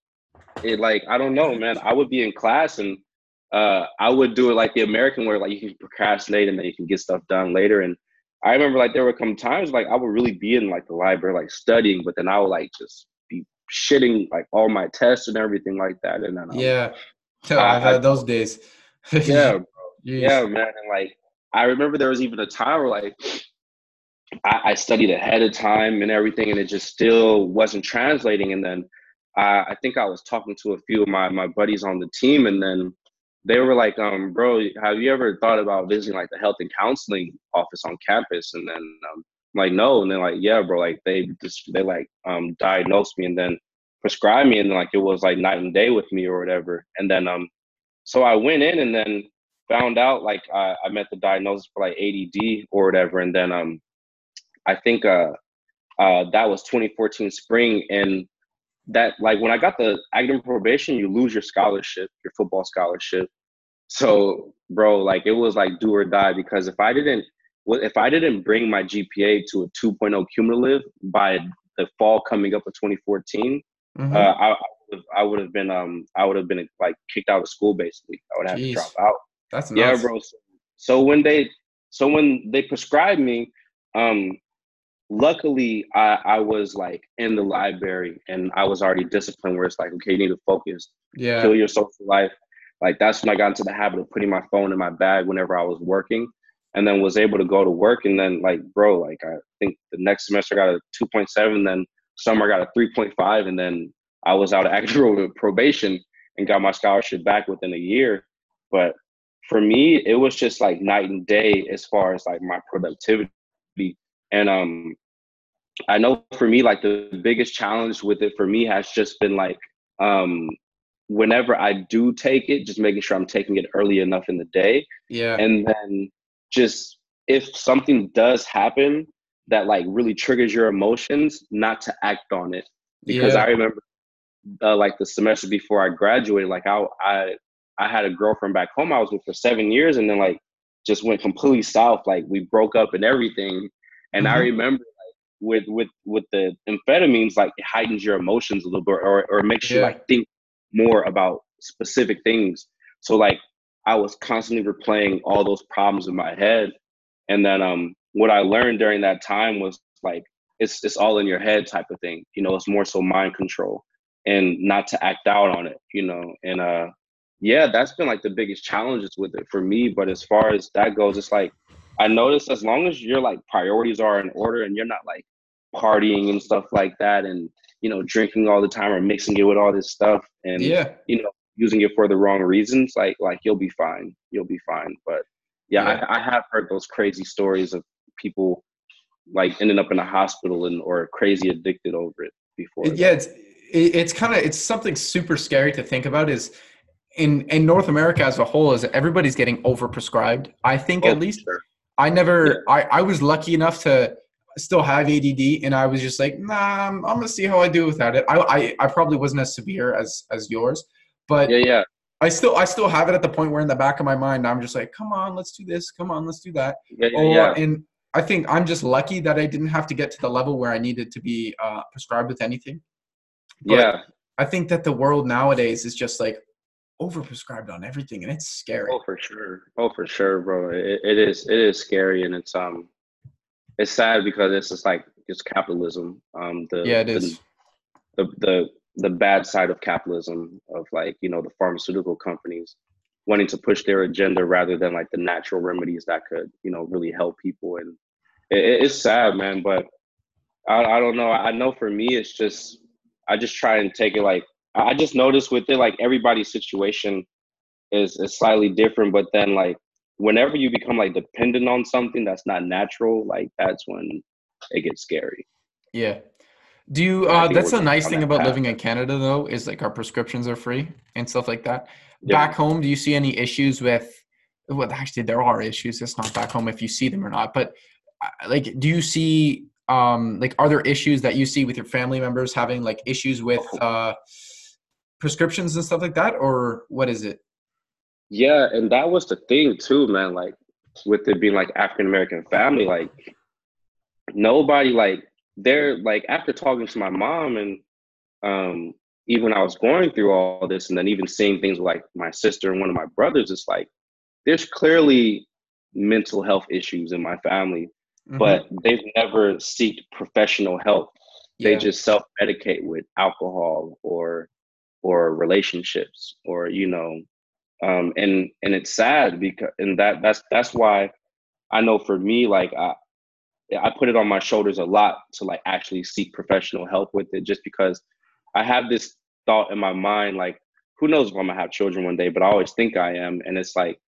it. Like I don't know, man. I would be in class and uh, I would do it like the American where like you can procrastinate and then you can get stuff done later. And I remember like there would come times like I would really be in like the library like studying, but then I would like just be shitting like all my tests and everything like that. And then um, yeah, I've had those days. yeah, yeah, man. And like I remember there was even a time where like I, I, studied ahead of time and everything, and it just still wasn't translating. And then I, I think I was talking to a few of my my buddies on the team, and then they were like, um, bro, have you ever thought about visiting like the health and counseling office on campus? And then um, I'm like, no. And they're like, yeah, bro, like they just they like um diagnosed me and then prescribed me and like it was like night and day with me or whatever. And then um so I went in and then found out like I, I met the diagnosis for like ADD or whatever. And then um I think uh uh that was 2014 spring and that like when I got the academic probation, you lose your scholarship, your football scholarship. So, bro, like it was like do or die because if I didn't if I didn't bring my GPA to a 2.0 cumulative by the fall coming up of 2014, mm-hmm. uh, I, I would have been um I would have been like kicked out of school basically. I would have Jeez. to drop out. That's nuts. yeah, bro. So, so when they so when they prescribed me, um, luckily I, I was like in the library and I was already disciplined where it's like, okay, you need to focus. Yeah. Kill your social life. Like that's when I got into the habit of putting my phone in my bag whenever I was working and then was able to go to work and then like bro, like I think the next semester I got a two point seven, then summer I got a three point five, and then I was out of active probation and got my scholarship back within a year. But for me, it was just like night and day as far as like my productivity. And um I know for me, like the biggest challenge with it for me has just been like um whenever I do take it, just making sure I'm taking it early enough in the day. Yeah. And then just if something does happen that like really triggers your emotions, not to act on it. Because yeah. I remember uh, like the semester before I graduated, like I I I had a girlfriend back home I was with for seven years, and then like just went completely south. Like we broke up and everything. And mm-hmm. I remember like with with with the amphetamines, like it heightens your emotions a little bit, or or makes yeah. you like think more about specific things. So like I was constantly replaying all those problems in my head, and then um what I learned during that time was like it's it's all in your head type of thing. You know, it's more so mind control and not to act out on it. You know, and uh yeah, that's been like the biggest challenges with it for me. But as far as that goes, it's like I noticed as long as your like priorities are in order and you're not like partying and stuff like that and you know drinking all the time or mixing it with all this stuff and yeah you know using it for the wrong reasons like like you'll be fine you'll be fine but yeah, yeah. I, I have heard those crazy stories of people like ending up in a hospital and or crazy addicted over it before yeah it's it's kind of it's something super scary to think about is in in North America as a whole is everybody's getting overprescribed. I think oh, at least sure. I never. I I was lucky enough to still have ADD and I was just like nah I'm, I'm gonna see how I do without it. I, I I probably wasn't as severe as as yours, but yeah yeah I still I still have it at the point where in the back of my mind I'm just like come on let's do this come on let's do that. Yeah, yeah, or, yeah. And I think I'm just lucky that I didn't have to get to the level where I needed to be uh, prescribed with anything. But yeah. I think that the world nowadays is just like overprescribed on everything and it's scary. Oh for sure. Oh for sure bro. It, it is it is scary and it's um it's sad because it's just like it's capitalism um the yeah it is. the, the the the bad side of capitalism of like you know the pharmaceutical companies wanting to push their agenda rather than like the natural remedies that could you know really help people and it, it's sad man but I, I don't know. I know for me it's just i just try and take it like I just noticed with it, like everybody's situation is is slightly different. But then, like whenever you become like dependent on something that's not natural, like that's when it gets scary. Yeah. Do you? Uh, that's the nice thing about path. living in Canada, though, is like our prescriptions are free and stuff like that. Yeah. Back home, do you see any issues with? Well, actually, there are issues. It's not back home if you see them or not. But uh, like, do you see? Um, like, are there issues that you see with your family members having like issues with? Oh. Uh, prescriptions and stuff like that, or what is it? Yeah, and that was the thing too, man. Like with it being like African American family, like nobody like they're like after talking to my mom and um even I was going through all this and then even seeing things like my sister and one of my brothers, it's like there's clearly mental health issues in my family, mm-hmm. but they've never seeked professional help. Yeah. They just self medicate with alcohol or or relationships or you know um and and it's sad because and that that's that's why i know for me like i i put it on my shoulders a lot to like actually seek professional help with it just because i have this thought in my mind like who knows if i'm gonna have children one day but i always think i am and it's like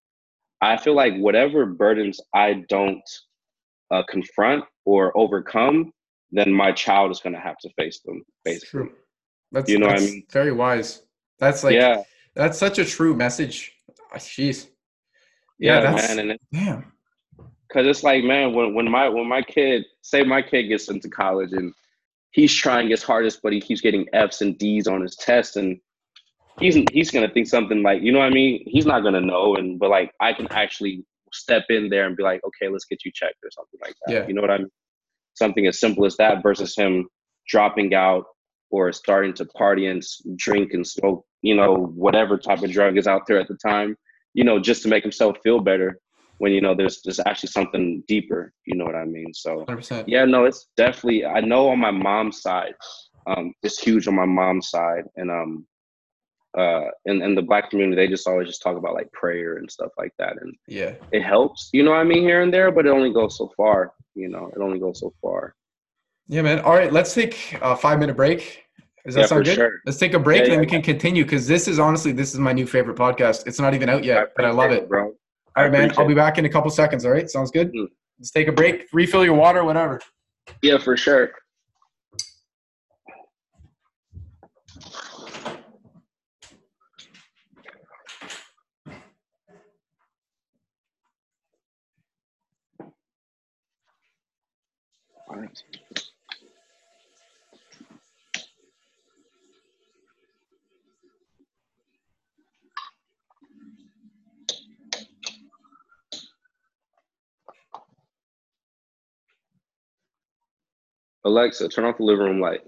i feel like whatever burdens i don't uh, confront or overcome then my child is to have to face them basically that's you know that's I mean? very wise. That's like yeah. That's such a true message. Ah, jeez. Yeah, yeah man, and it, damn. Cause it's like, man, when when my when my kid say my kid gets into college and he's trying his hardest, but he keeps getting F's and D's on his test, and he's he's gonna think something like, you know what I mean? He's not gonna know, and but like I can actually step in there and be like, okay, let's get you checked or something like that. Yeah. You know what I mean? Something as simple as that versus him dropping out or starting to party and drink and smoke, you know, whatever type of drug is out there at the time, you know, just to make himself feel better. when you know there's there's actually something deeper. You know what I mean? So 100%. yeah, no, it's definitely. I know on my mom's side, um, it's huge on my mom's side, and um, uh, in in the black community, they just always just talk about like prayer and stuff like that, and yeah, it helps. You know what I mean here and there, but it only goes so far. You know, it only goes so far. Yeah, man. All right, let's take a five minute break. Does that yeah, sound good? Sure. Let's take a break, yeah, and then yeah, we can continue because this is honestly this is my new favorite podcast. It's not even out yet, I but I love it, bro. All right, man. I'll be back in a couple seconds. All right, sounds good. Mm. Let's take a break, refill your water, whatever. Yeah, for sure. All right. Alexa, turn off the living room light.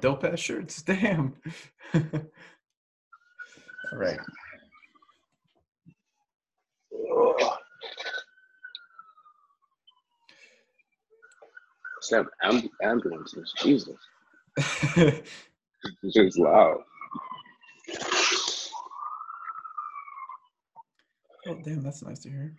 Dope ass shirts. Damn. All right. Snap amb- ambulances. Jesus. it's just loud. Oh, damn, that's nice to hear.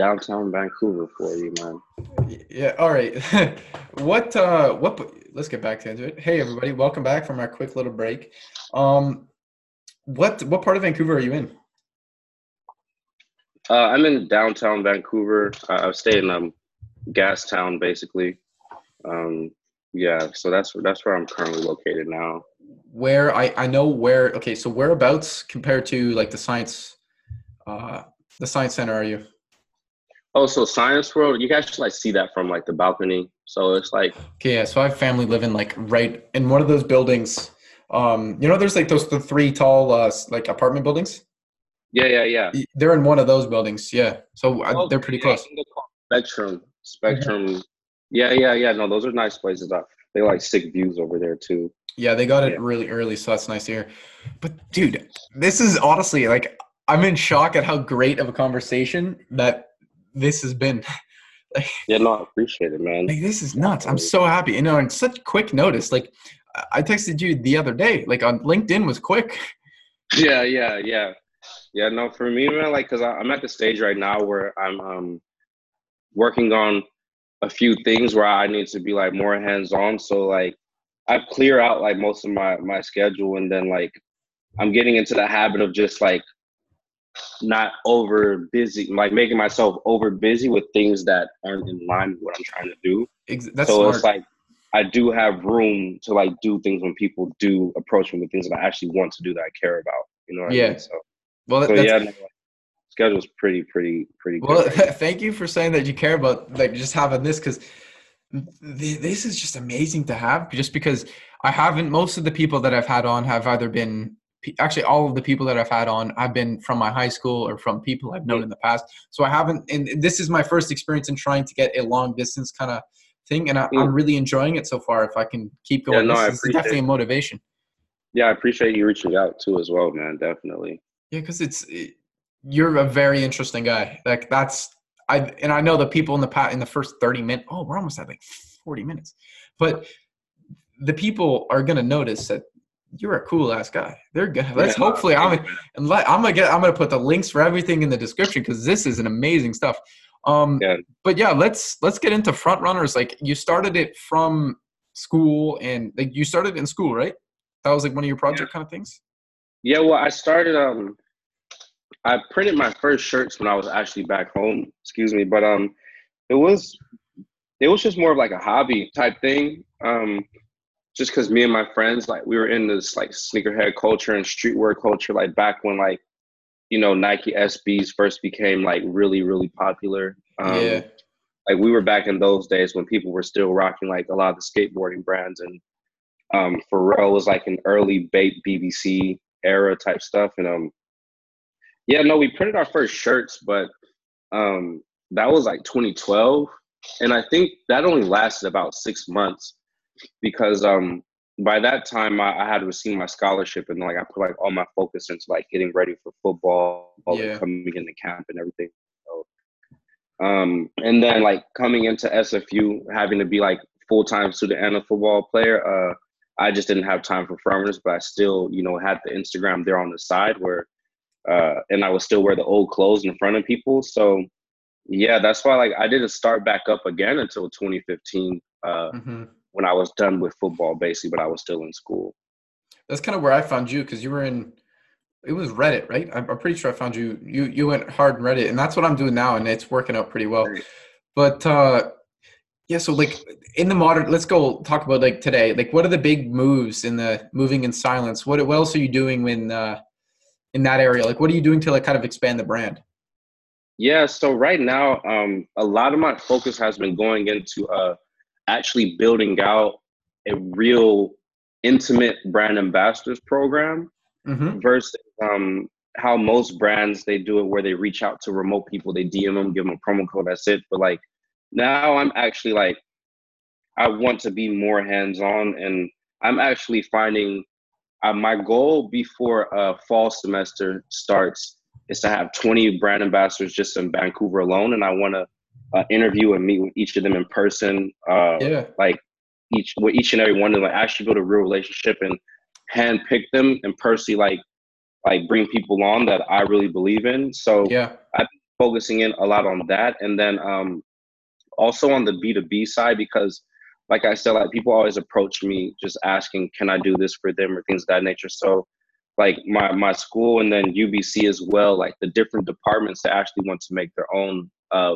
Downtown Vancouver for you, man. Yeah. All right. what? Uh, what? Let's get back into it. Hey, everybody! Welcome back from our quick little break. Um, what? What part of Vancouver are you in? Uh, I'm in downtown Vancouver. Uh, I stay in um, Gastown, basically. Um, yeah, so that's that's where I'm currently located now. Where I I know where. Okay, so whereabouts compared to like the science, uh, the science center are you? Oh, so Science World, you guys actually like see that from like the balcony. So it's like okay, yeah. So I have family living like right in one of those buildings. Um, you know, there's like those the three tall uh like apartment buildings. Yeah, yeah, yeah. They're in one of those buildings. Yeah, so uh, they're pretty close. Spectrum, Spectrum. Mm-hmm. Yeah, yeah, yeah. No, those are nice places. Uh, they like sick views over there too. Yeah, they got it yeah. really early, so that's nice to hear. But dude, this is honestly like I'm in shock at how great of a conversation that this has been. Like, yeah, no, I appreciate it, man. Like this is nuts. I'm so happy. You know, in such quick notice. Like I texted you the other day. Like on LinkedIn was quick. Yeah, yeah, yeah, yeah. No, for me, man. Like, cause I'm at the stage right now where I'm um working on a few things where I need to be like more hands on. So like I clear out like most of my my schedule, and then like I'm getting into the habit of just like not over busy, like making myself over busy with things that aren't in line with what I'm trying to do. That's so smart. it's like I do have room to like do things when people do approach me with things that I actually want to do that I care about. You know what yeah. I mean? So, well, so yeah, schedule's pretty, pretty, pretty. Good. Well, right thank you for saying that you care about like just having this because this is just amazing to have. Just because I haven't, most of the people that I've had on have either been actually all of the people that I've had on I've been from my high school or from people I've known in the past. So I haven't, and this is my first experience in trying to get a long distance kind of thing, and I, am mm. really enjoying it so far. If I can keep going, yeah, no, this is definitely a motivation. Yeah, I appreciate you reaching out too as well, man. Definitely. Yeah, because it's it, you're a very interesting guy. Like that's I and I know the people in the pat in the first 30 minutes. Oh, we're almost at like 40 minutes, but the people are gonna notice that you're a cool ass guy. They're good. Let's yeah, hopefully I'm let, I'm gonna get I'm gonna put the links for everything in the description because this is an amazing stuff. Um, yeah. But yeah, let's let's get into front runners. Like you started it from school and like you started in school, right? That was like one of your project yeah. kind of things. Yeah. Well, I started. Um, I printed my first shirts when I was actually back home. Excuse me, but um, it was it was just more of like a hobby type thing. Um, just because me and my friends like we were in this like sneakerhead culture and streetwear culture like back when like you know Nike SBs first became like really really popular. Um, yeah. Like we were back in those days when people were still rocking like a lot of the skateboarding brands and um Pharrell was like an early BAPE BBC era type stuff and um yeah no we printed our first shirts but um that was like 2012 and I think that only lasted about six months because um by that time I, I, had received my scholarship and like I put like all my focus into like getting ready for football, yeah. coming into camp and everything. So, um, and then like coming into SFU, having to be like full time student and a football player, uh, I just didn't have time for farmers, but I still, you know, had the Instagram there on the side where, uh, and I would still wear the old clothes in front of people. So, yeah, that's why like I didn't start back up again until 2015. Uh, mm-hmm when I was done with football, basically, but I was still in school. That's kind of where I found you because you were in. It was Reddit, right? I'm, pretty sure I found you. You you went hard in Reddit, and that's what I'm doing now, and it's working out pretty well. But uh, yeah, so like in the modern, let's go talk about like today. Like, what are the big moves in the moving in silence? What what else are you doing when uh, in that area? Like, what are you doing to like kind of expand the brand? Yeah, so right now, um, a lot of my focus has been going into uh, actually building out a real intimate brand ambassadors program mm-hmm. versus um, how most brands they do it where they reach out to remote people they dm them give them a promo code that's it but like now i'm actually like i want to be more hands-on and i'm actually finding uh, my goal before uh, fall semester starts is to have 20 brand ambassadors just in vancouver alone and i want to uh, interview and meet with each of them in person. Uh, yeah. Like each with each and every one of them, like actually build a real relationship and hand pick them and personally like like bring people on that I really believe in. So yeah, I'm focusing in a lot on that, and then um, also on the B two B side because. Like I said, like people always approach me just asking, "Can I do this for them?" or things of that nature. So, like my my school and then UBC as well, like the different departments that actually want to make their own uh,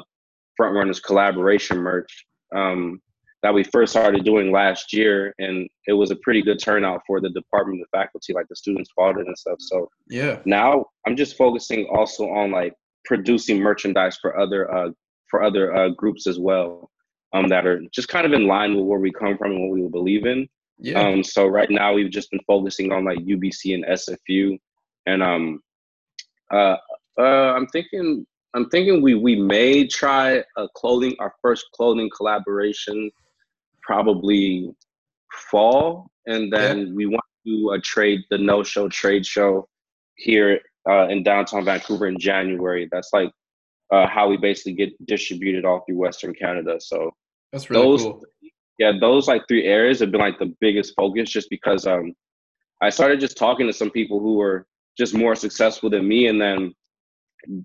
Front Runners collaboration merch um, that we first started doing last year, and it was a pretty good turnout for the department, the faculty, like the students bought it and stuff. So yeah, now I'm just focusing also on like producing merchandise for other uh, for other uh, groups as well, um, that are just kind of in line with where we come from and what we believe in. Yeah. Um, so right now we've just been focusing on like UBC and SFU, and um, uh, uh, I'm thinking I'm thinking we we may try a clothing our first clothing collaboration probably fall, and then yeah. we want to do a trade the no show trade show here uh, in downtown Vancouver in January. That's like uh, how we basically get distributed all through Western Canada. So that's really those, cool. Yeah, those like three areas have been like the biggest focus, just because um, I started just talking to some people who were just more successful than me, and then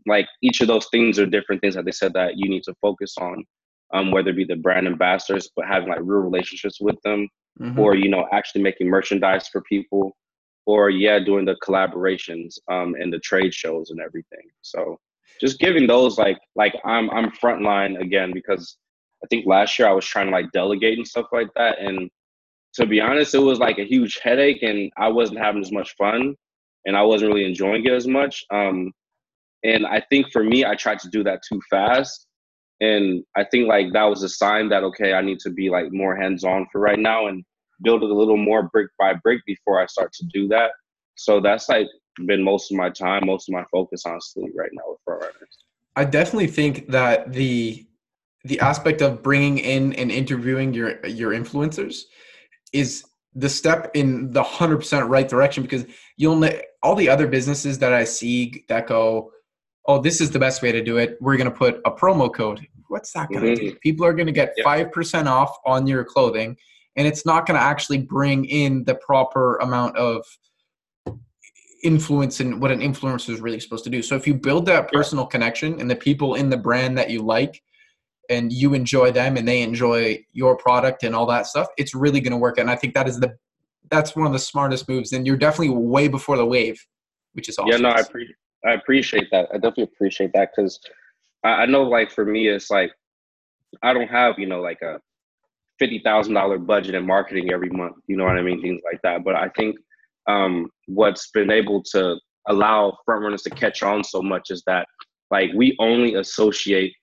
like each of those things are different things that they said that you need to focus on um, whether it be the brand ambassadors but having like real relationships with them mm-hmm. or you know actually making merchandise for people or yeah doing the collaborations um, and the trade shows and everything so just giving those like like i'm i'm frontline again because i think last year i was trying to like delegate and stuff like that and to be honest it was like a huge headache and i wasn't having as much fun and i wasn't really enjoying it as much um, and I think for me, I tried to do that too fast. And I think like that was a sign that, okay, I need to be like more hands on for right now and build it a little more brick by brick before I start to do that. So that's like been most of my time, most of my focus, honestly, right now with Front Runners. I definitely think that the the aspect of bringing in and interviewing your your influencers is the step in the 100% right direction because you'll all the other businesses that I see that go oh, this is the best way to do it. We're going to put a promo code. What's that going to mm-hmm. do? People are going to get yeah. 5% off on your clothing, and it's not going to actually bring in the proper amount of influence in what an influencer is really supposed to do. So if you build that personal yeah. connection and the people in the brand that you like, and you enjoy them and they enjoy your product and all that stuff, it's really going to work. And I think that is the that's one of the smartest moves. And you're definitely way before the wave, which is awesome. Yeah, no, I appreciate I appreciate that. I definitely appreciate that because I, I know, like for me, it's like I don't have you know like a fifty thousand dollar budget in marketing every month. You know what I mean? Things like that. But I think um, what's been able to allow front runners to catch on so much is that like we only associate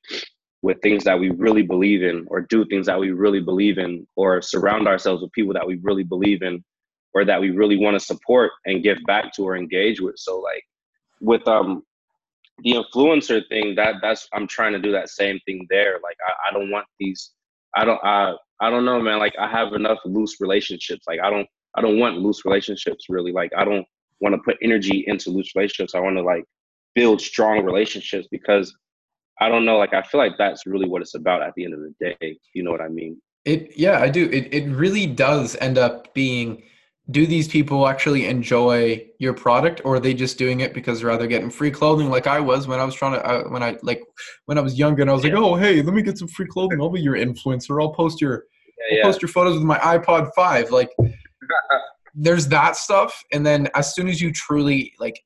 with things that we really believe in or do things that we really believe in or surround ourselves with people that we really believe in or that we really want to support and give back to or engage with so like with um the influencer thing that that's i'm trying to do that same thing there like i, I don't want these i don't i i don't know man like i have enough loose relationships like i don't i don't want loose relationships really like i don't want to put energy into loose relationships i want to like build strong relationships because I don't know, like I feel like that's really what it's about at the end of the day. You know what I mean? It yeah, I do. It it really does end up being do these people actually enjoy your product or are they just doing it because they're either getting free clothing like i was when i was trying to uh, when i like when i was younger and i was yeah. like oh hey let me get some free clothing. I'll be your influencer. I'll post your yeah, yeah. I'll post your photos with my ipod 5 like there's that stuff and then as soon as you truly like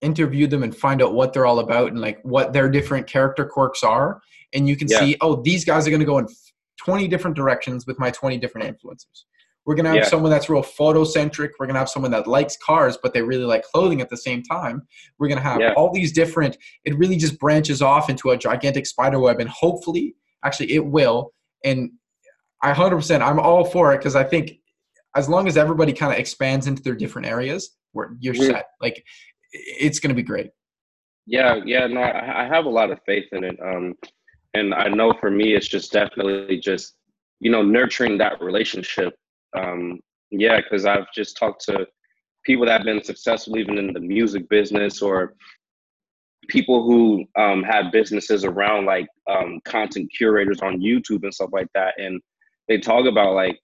interview them and find out what they're all about and like what their different character quirks are and you can see oh these guys are going to go in 20 different directions with my 20 different influencers we're going to have yeah. someone that's real photocentric we're going to have someone that likes cars but they really like clothing at the same time we're going to have yeah. all these different it really just branches off into a gigantic spider web and hopefully actually it will and i 100% i'm all for it because i think as long as everybody kind of expands into their different areas where you're mm-hmm. set like it's going to be great. Yeah, yeah, no, I, I have a lot of faith in it. Um, and I know for me, it's just definitely just you know nurturing that relationship. Um, yeah, because I've just talked to people that have been successful even in the music business or people who um, have businesses around like um, content curators on YouTube and stuff like that, and they talk about like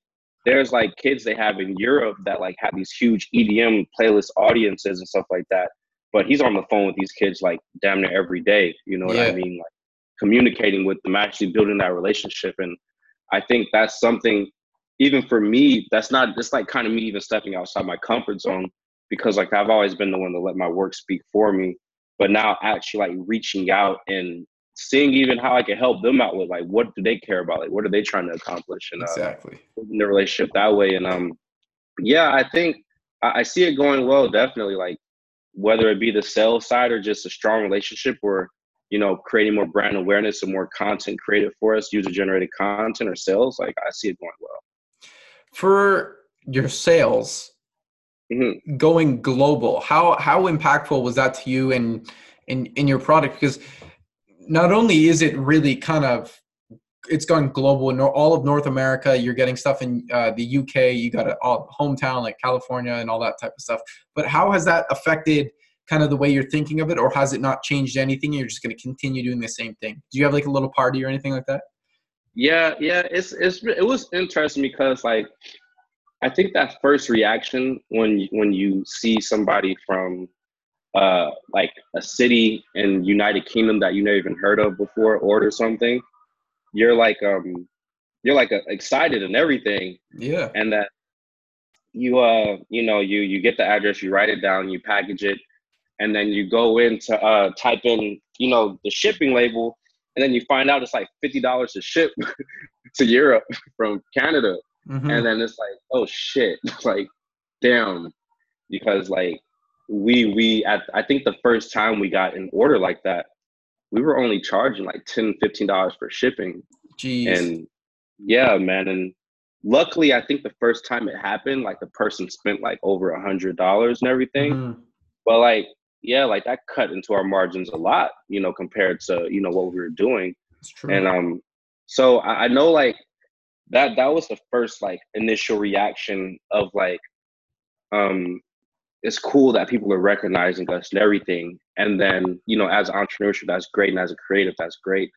there's like kids they have in Europe that like have these huge EDM playlist audiences and stuff like that. But he's on the phone with these kids like damn near every day. You know what yeah. I mean? Like communicating with them, actually building that relationship. And I think that's something even for me, that's not it's like kind of me even stepping outside my comfort zone because like I've always been the one to let my work speak for me. But now actually like reaching out and seeing even how I can help them out with like what do they care about, like what are they trying to accomplish, and uh, exactly in the relationship that way. And um, yeah, I think I, I see it going well. Definitely, like whether it be the sales side or just a strong relationship, or you know, creating more brand awareness and more content created for us, user generated content or sales. Like I see it going well. For your sales, mm-hmm. going global, how how impactful was that to you and in in your product? Because not only is it really kind of it's gone global in all of North America. You're getting stuff in uh, the UK. You got a hometown like California and all that type of stuff. But how has that affected kind of the way you're thinking of it, or has it not changed anything? You're just going to continue doing the same thing. Do you have like a little party or anything like that? Yeah, yeah. It's it's it was interesting because like I think that first reaction when when you see somebody from uh, like a city in United Kingdom that you never even heard of before order something, you're like um you're like uh, excited and everything. Yeah. And that you uh you know you you get the address, you write it down, you package it, and then you go in to uh type in you know the shipping label, and then you find out it's like fifty dollars to ship to Europe from Canada, mm-hmm. and then it's like oh shit, like damn, because like we we at I think the first time we got an order like that, we were only charging like 10 15 dollars for shipping. Jeez. And yeah, man. And luckily I think the first time it happened, like the person spent like over a hundred dollars and everything. Mm-hmm. But like, yeah, like that cut into our margins a lot, you know, compared to, you know, what we were doing. And um so I, I know like that that was the first like initial reaction of like um it's cool that people are recognizing us and everything. And then, you know, as entrepreneurship, that's great. And as a creative, that's great.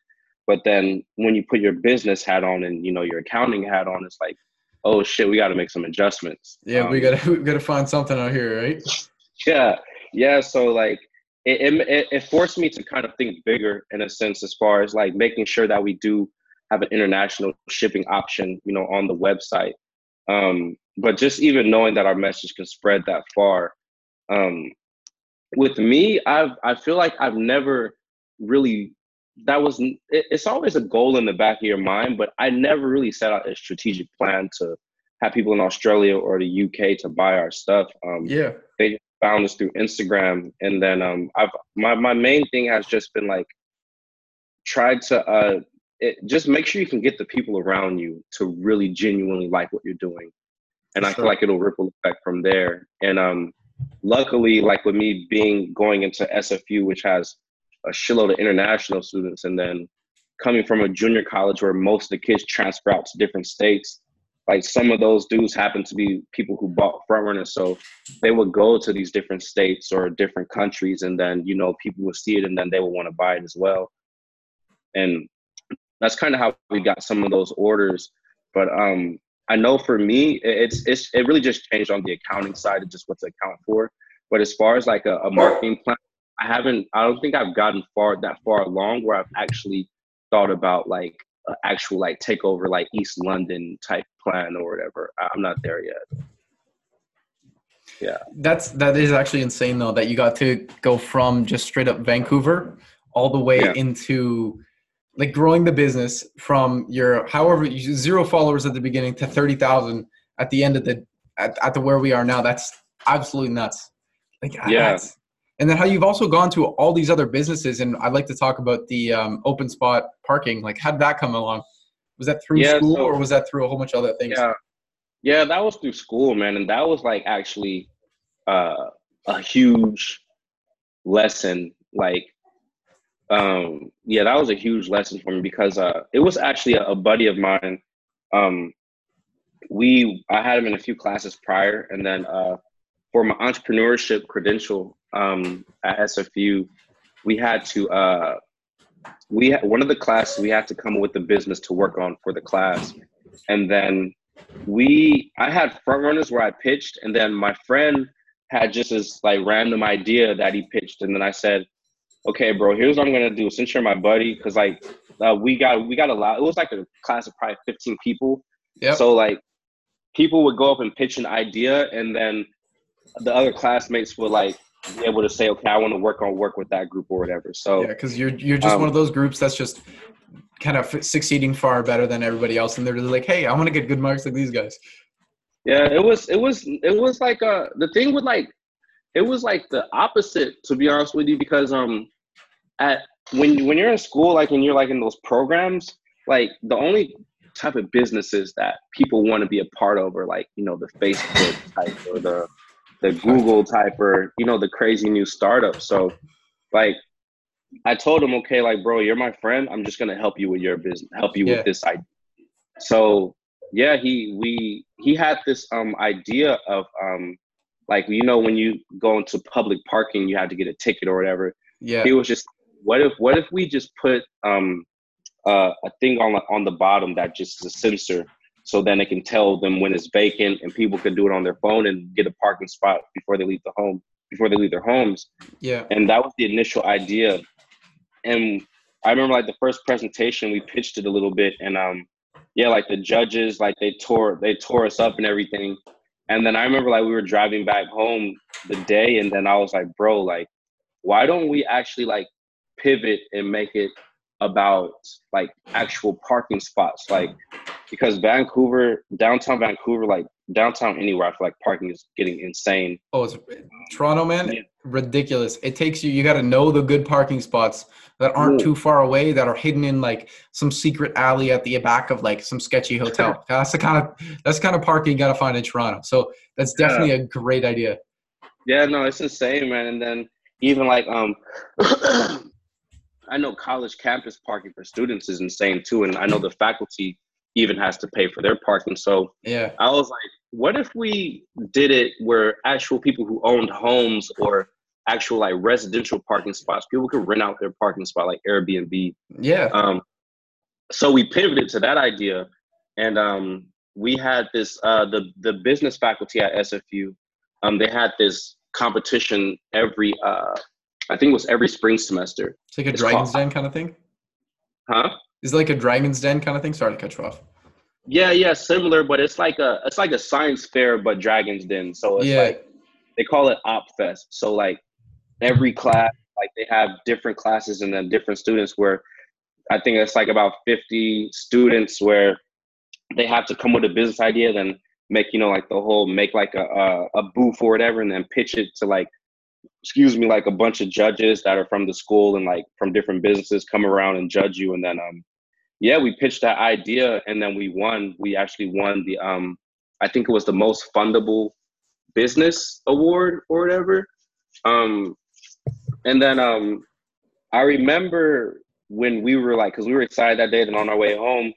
But then when you put your business hat on and, you know, your accounting hat on, it's like, oh shit, we got to make some adjustments. Yeah, um, we got to we got to find something out here, right? Yeah, yeah. So like, it, it it forced me to kind of think bigger in a sense, as far as like making sure that we do have an international shipping option, you know, on the website. Um, but just even knowing that our message can spread that far um, with me i've i feel like i've never really that was it, it's always a goal in the back of your mind, but I never really set out a strategic plan to have people in Australia or the UK to buy our stuff. Um, yeah, they found us through Instagram, and then um, I've my my main thing has just been like tried to uh, it, just make sure you can get the people around you to really genuinely like what you're doing, and sure. I feel like it'll ripple effect from there. And um, luckily, like with me being going into SFU, which has a shitload of international students, and then coming from a junior college where most of the kids transfer out to different states like some of those dudes happen to be people who bought frontrunners so they would go to these different states or different countries and then you know people would see it and then they would want to buy it as well. And that's kind of how we got some of those orders but um i know for me it's it's it really just changed on the accounting side of just what to account for. But as far as like a, a marketing plan i haven't i don't think i've gotten far that far along where i've actually thought about like actual like takeover like East London type plan or whatever. I'm not there yet. Yeah. That's that is actually insane though that you got to go from just straight up Vancouver all the way yeah. into like growing the business from your however zero followers at the beginning to 30,000 at the end of the at, at the where we are now that's absolutely nuts. Like yeah and then how you've also gone to all these other businesses and i'd like to talk about the um, open spot parking like how did that come along? Was that through yeah, school so, or was that through a whole bunch of other things? Yeah. Yeah that was through school man and that was like actually uh, a huge lesson like um yeah that was a huge lesson for me because uh it was actually a, a buddy of mine um we i had him in a few classes prior and then uh for my entrepreneurship credential um, at SFU, we had to uh, we had, one of the classes we had to come up with the business to work on for the class, and then we I had front runners where I pitched, and then my friend had just this like random idea that he pitched, and then I said, "Okay, bro, here's what I'm gonna do. Since you're my buddy, because like uh, we got we got a lot. It was like a class of probably 15 people. Yeah. So like people would go up and pitch an idea, and then the other classmates would like be able to say, okay, I want to work on work with that group or whatever. So yeah, because you're you're just um, one of those groups that's just kind of succeeding far better than everybody else, and they're just like, hey, I want to get good marks like these guys. Yeah, it was it was it was like uh the thing with like it was like the opposite to be honest with you because um at when when you're in school like and you're like in those programs like the only type of businesses that people want to be a part of are like you know the Facebook type or the the Google type or you know the crazy new startup. So like I told him, okay, like bro, you're my friend. I'm just gonna help you with your business, help you yeah. with this idea. So yeah, he we he had this um idea of um like you know when you go into public parking you have to get a ticket or whatever. Yeah. He was just what if what if we just put um uh, a thing on on the bottom that just is a sensor so then it can tell them when it's vacant and people can do it on their phone and get a parking spot before they leave the home before they leave their homes. Yeah. And that was the initial idea. And i remember like the first presentation we pitched it a little bit and um yeah like the judges like they tore they tore us up and everything. And then i remember like we were driving back home the day and then i was like bro like why don't we actually like pivot and make it about like actual parking spots? Like because Vancouver, downtown Vancouver, like downtown anywhere, I feel like parking is getting insane. Oh, it's Toronto, man, yeah. ridiculous. It takes you. You got to know the good parking spots that aren't Ooh. too far away, that are hidden in like some secret alley at the back of like some sketchy hotel. that's the kind of that's the kind of parking you got to find in Toronto. So that's definitely yeah. a great idea. Yeah, no, it's insane, man. And then even like um. I know college campus parking for students is insane too, and I know the faculty even has to pay for their parking. So yeah, I was like, what if we did it where actual people who owned homes or actual like residential parking spots, people could rent out their parking spot like Airbnb. Yeah. Um, so we pivoted to that idea, and um, we had this uh, the the business faculty at SFU. Um, they had this competition every uh, I think it was every spring semester. It's like a it's Dragon's Den kind of thing. Huh? Is like a Dragon's Den kind of thing? Sorry to cut you off. Yeah, yeah, similar, but it's like a it's like a science fair, but Dragon's Den. So it's yeah. like they call it Op Fest. So like every class, like they have different classes and then different students where I think it's like about 50 students where they have to come with a business idea, then make you know like the whole make like a a, a booth or whatever, and then pitch it to like excuse me like a bunch of judges that are from the school and like from different businesses come around and judge you, and then um yeah we pitched that idea and then we won. We actually won the um I think it was the most fundable business award or whatever. Um, and then um, I remember when we were like, because we were excited that day, then on our way home,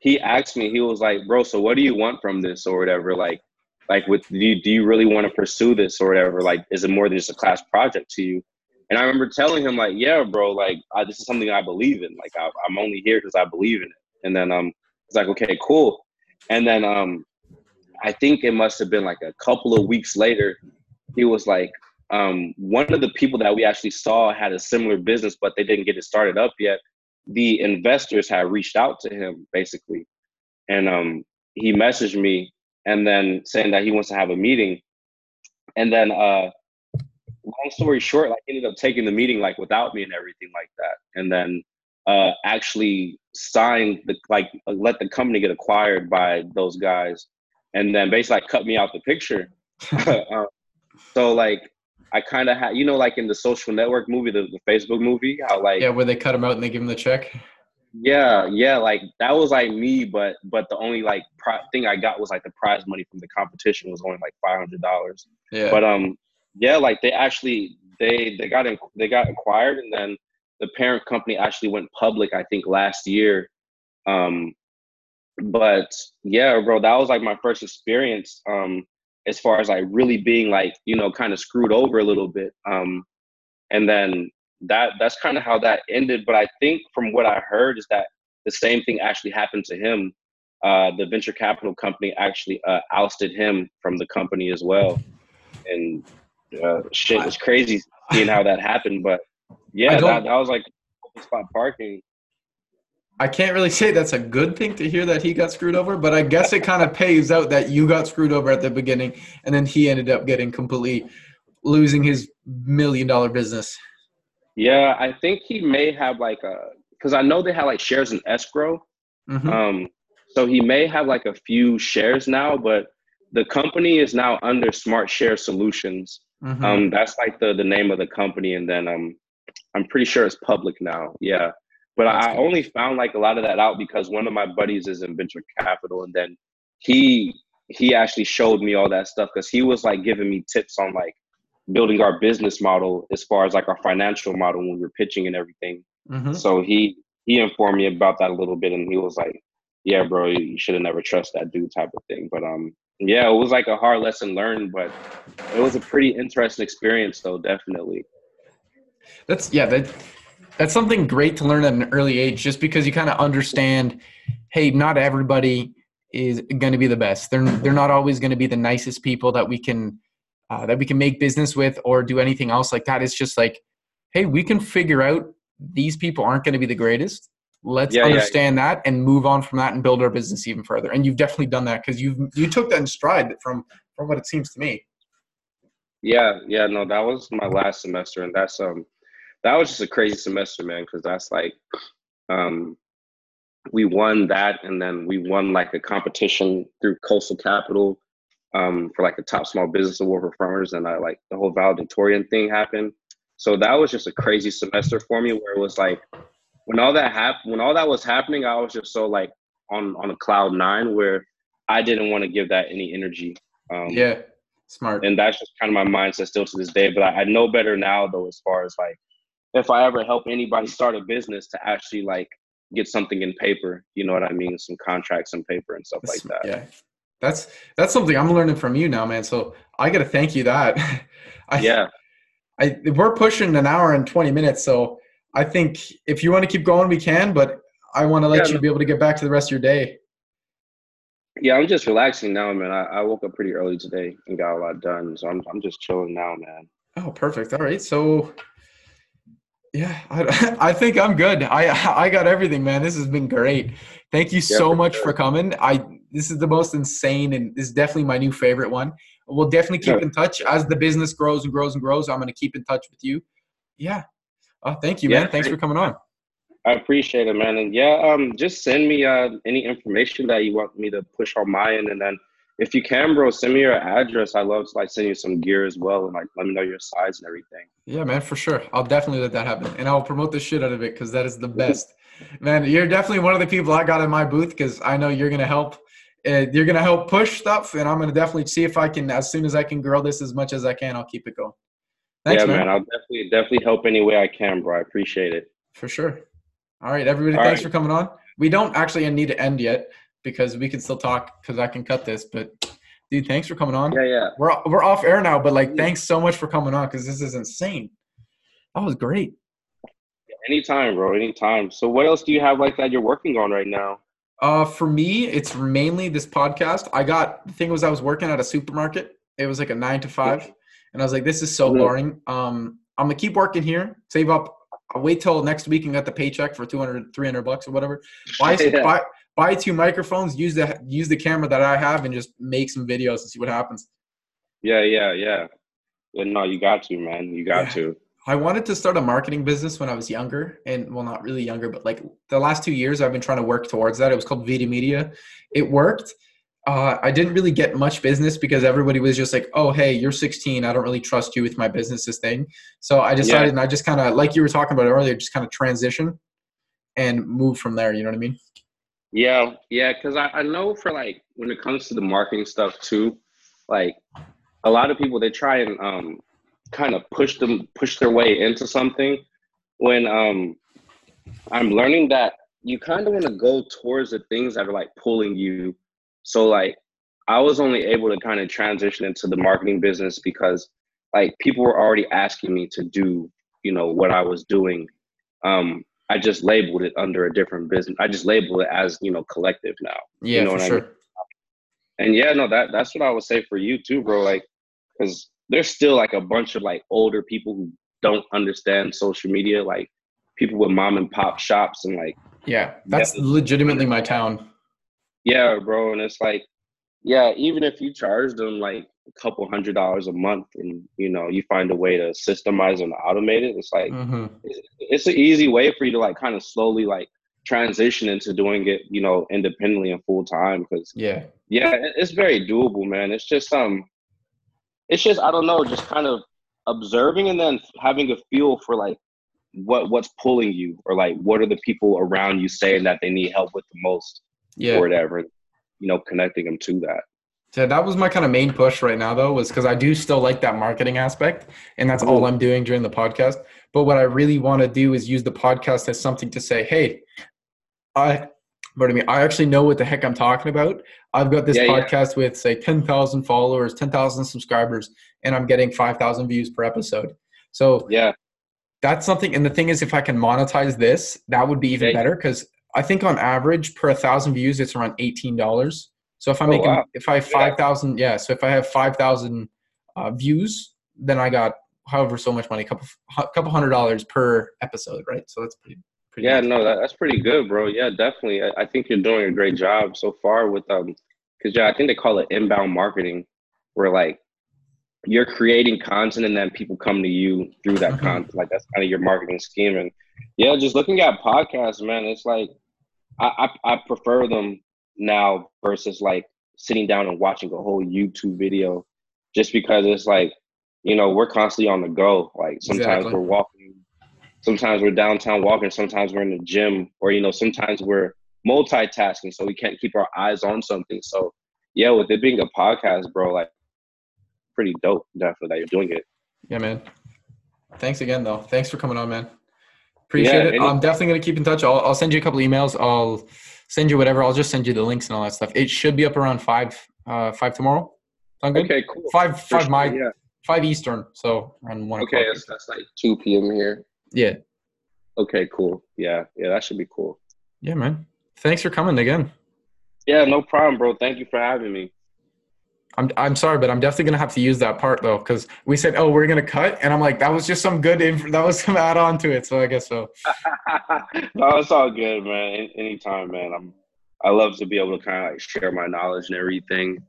he asked me, he was like, bro, so what do you want from this or whatever? Like, like with do you, do you really want to pursue this or whatever? Like, is it more than just a class project to you? And I remember telling him like, yeah, bro, like I, this is something I believe in. Like I, am only here because I believe in it. And then um, it's like, okay, cool. And then um, I think it must have been like a couple of weeks later. He was like, um, one of the people that we actually saw had a similar business, but they didn't get it started up yet. The investors had reached out to him basically, and um, he messaged me and then saying that he wants to have a meeting. And then, uh, long story short, like ended up taking the meeting like without me and everything like that. And then uh, actually signed the like let the company get acquired by those guys and then basically like cut me out the picture. um, so like I kind of had, you know, like in the Social Network movie, the, the Facebook movie, how like yeah, where they cut him out and they give him the check. Yeah, yeah, like that was like me, but but the only like pri- thing I got was like the prize money from the competition was only like five hundred dollars. Yeah. But um, yeah, like they actually they they got in, they got acquired, and then the parent company actually went public. I think last year. Um, but yeah, bro, that was like my first experience um, as far as like really being like you know kind of screwed over a little bit. Um, and then that that's kind of how that ended. But I think from what I heard is that the same thing actually happened to him. Uh, the venture capital company actually uh, ousted him from the company as well, and uh, shit was crazy seeing how that happened. But yeah, that, that was like spot parking. I can't really say that's a good thing to hear that he got screwed over, but I guess it kind of pays out that you got screwed over at the beginning and then he ended up getting completely losing his million dollar business. Yeah, I think he may have like a because I know they had like shares in escrow. Mm-hmm. Um, so he may have like a few shares now, but the company is now under Smart Share Solutions. Mm-hmm. Um, that's like the the name of the company, and then um, I'm pretty sure it's public now. Yeah. But I only found like a lot of that out because one of my buddies is in venture capital, and then he he actually showed me all that stuff because he was like giving me tips on like building our business model as far as like our financial model when we were pitching and everything. Mm-hmm. So he he informed me about that a little bit, and he was like, "Yeah, bro, you should have never trust that dude," type of thing. But um, yeah, it was like a hard lesson learned, but it was a pretty interesting experience, though, definitely. That's yeah, that that's something great to learn at an early age just because you kind of understand hey not everybody is going to be the best they're they're not always going to be the nicest people that we can uh, that we can make business with or do anything else like that it's just like hey we can figure out these people aren't going to be the greatest let's yeah, understand yeah, yeah. that and move on from that and build our business even further and you've definitely done that because you've you took that in stride from from what it seems to me yeah yeah no that was my last semester and that's um that was just a crazy semester, man, because that's like um, we won that and then we won like a competition through Coastal Capital um, for like the top small business award for farmers and I like the whole valedictorian thing happened. So that was just a crazy semester for me where it was like when all that happened when all that was happening, I was just so like on on a cloud nine where I didn't want to give that any energy. Um, yeah, smart. And that's just kind of my mindset still to this day. But I, I know better now though, as far as like if I ever help anybody start a business to actually like get something in paper, you know what I mean? Some contracts and paper and stuff that's, like that. Yeah. That's that's something I'm learning from you now, man. So I gotta thank you that. I, yeah. I we're pushing an hour and twenty minutes, so I think if you want to keep going, we can, but I want to let yeah, you be able to get back to the rest of your day. Yeah, I'm just relaxing now, man. I, I woke up pretty early today and got a lot done, so I'm I'm just chilling now, man. Oh, perfect. All right, so yeah, I, I think I'm good. I I got everything, man. This has been great. Thank you so yeah, much sure. for coming. I this is the most insane, and this is definitely my new favorite one. We'll definitely keep in touch as the business grows and grows and grows. I'm going to keep in touch with you. Yeah. Oh, thank you, yeah, man. Thanks for coming on. I appreciate it, man. And yeah, um, just send me uh any information that you want me to push on my end, and then if you can, bro, send me your address. I love to like send you some gear as well, and like let me know your size and everything. Yeah, man, for sure. I'll definitely let that happen, and I'll promote the shit out of it because that is the best. man, you're definitely one of the people I got in my booth because I know you're gonna help. Uh, you're gonna help push stuff, and I'm gonna definitely see if I can. As soon as I can grow this as much as I can, I'll keep it going. Thanks, yeah, man. man. I'll definitely definitely help any way I can, bro. I appreciate it. For sure. All right, everybody. All thanks right. for coming on. We don't actually need to end yet because we can still talk because I can cut this. But dude, thanks for coming on. Yeah, yeah. We're we're off air now, but like, thanks so much for coming on because this is insane. That was great. Anytime, bro. Anytime. So, what else do you have like that you're working on right now? Uh, for me, it's mainly this podcast. I got the thing was I was working at a supermarket. It was like a nine to five, and I was like, this is so boring. Um, I'm gonna keep working here, save up. I'll wait till next week and get the paycheck for 200, 300 bucks or whatever. Buy, yeah. buy, buy two microphones, use the use the camera that I have, and just make some videos and see what happens. Yeah, yeah, yeah. no, you got to, man. You got yeah. to. I wanted to start a marketing business when I was younger, and well, not really younger, but like the last two years, I've been trying to work towards that. It was called Vita Media. It worked. Uh, I didn't really get much business because everybody was just like, "Oh, hey, you're 16. I don't really trust you with my business thing." So I decided, yeah. and I just kind of, like you were talking about earlier, just kind of transition and move from there. You know what I mean? Yeah, yeah. Because I, I know for like when it comes to the marketing stuff too, like a lot of people they try and um kind of push them push their way into something when um I'm learning that you kind of want to go towards the things that are like pulling you. So like I was only able to kind of transition into the marketing business because like people were already asking me to do, you know, what I was doing. Um I just labeled it under a different business. I just labeled it as, you know, collective now. Yeah, you know for sure. I mean? And yeah, no, that that's what I would say for you too, bro. Like, because there's still like a bunch of like older people who don't understand social media, like people with mom and pop shops and like yeah, that's legitimately my town. Yeah, bro, and it's like yeah, even if you charge them like a couple hundred dollars a month and you know you find a way to systemize and automate it, it's like mm-hmm. it's, it's an easy way for you to like kind of slowly like transition into doing it, you know, independently and full time because yeah, yeah, it's very doable, man. It's just um it's just I don't know, just kind of observing and then having a feel for like what what's pulling you or like what are the people around you saying that they need help with the most yeah. or whatever you know connecting them to that yeah that was my kind of main push right now though was because i do still like that marketing aspect and that's all i'm doing during the podcast but what i really want to do is use the podcast as something to say hey i I mean, I actually know what the heck I'm talking about. I've got this yeah, podcast yeah. with say 10,000 followers, 10,000 subscribers, and I'm getting 5,000 views per episode. So yeah, that's something. And the thing is, if I can monetize this, that would be even better because I think on average per a thousand views, it's around $18. So if I make, oh, wow. if I have 5,000, yeah. So if I have 5,000 uh, views, then I got however so much money, a couple, couple hundred dollars per episode, right? So that's pretty Pretty yeah, no, that, that's pretty good, bro. Yeah, definitely. I, I, think you're doing a great job so far with um, because yeah, I think they call it inbound marketing, where like you're creating content and then people come to you through that mm-hmm. content. Like that's kind of your marketing scheme. And yeah, just looking at podcasts, man, it's like I, I, I prefer them now versus like sitting down and watching a whole YouTube video, just because it's like you know we're constantly on the go. Like sometimes exactly. we're walking sometimes we're downtown walking, sometimes we're in the gym, or you know, sometimes we're multitasking, so we can't keep our eyes on something. So yeah, with it being a podcast, bro, like pretty dope, definitely that you're doing it. Yeah, man. Thanks again, though. Thanks for coming on, man. Appreciate yeah, it. I'm definitely gonna keep in touch. I'll, I'll send you a couple emails. I'll send you whatever. I'll just send you the links and all that stuff. It should be up around five, uh, five tomorrow. Sound good? Okay, cool. Five, five sure, my, yeah. five Eastern. So around one. Okay, that's, that's like two p.m. here. Yeah. Okay, cool. Yeah, yeah, that should be cool. Yeah, man. Thanks for coming again. Yeah, no problem, bro. Thank you for having me. I'm I'm sorry, but I'm definitely gonna have to use that part though, because we said, oh, we're gonna cut, and I'm like, that was just some good info. That was some add on to it, so I guess so. no, it's all good, man. Anytime, man. I'm I love to be able to kind of like share my knowledge and everything.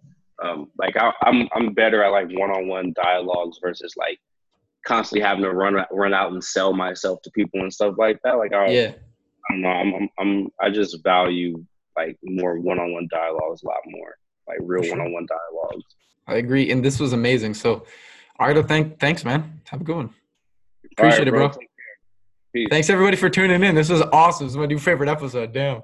Um, like I, I'm I'm better at like one on one dialogues versus like constantly having to run run out and sell myself to people and stuff like that. Like I yeah. I don't know. I'm, I'm, I'm I just value like more one-on-one dialogues a lot more, like real sure. one-on-one dialogues. I agree, and this was amazing. So, all right, thank, thanks, man. Have a good one. Appreciate right, it, bro. bro. Thanks everybody for tuning in. This was awesome. This is my new favorite episode. Damn.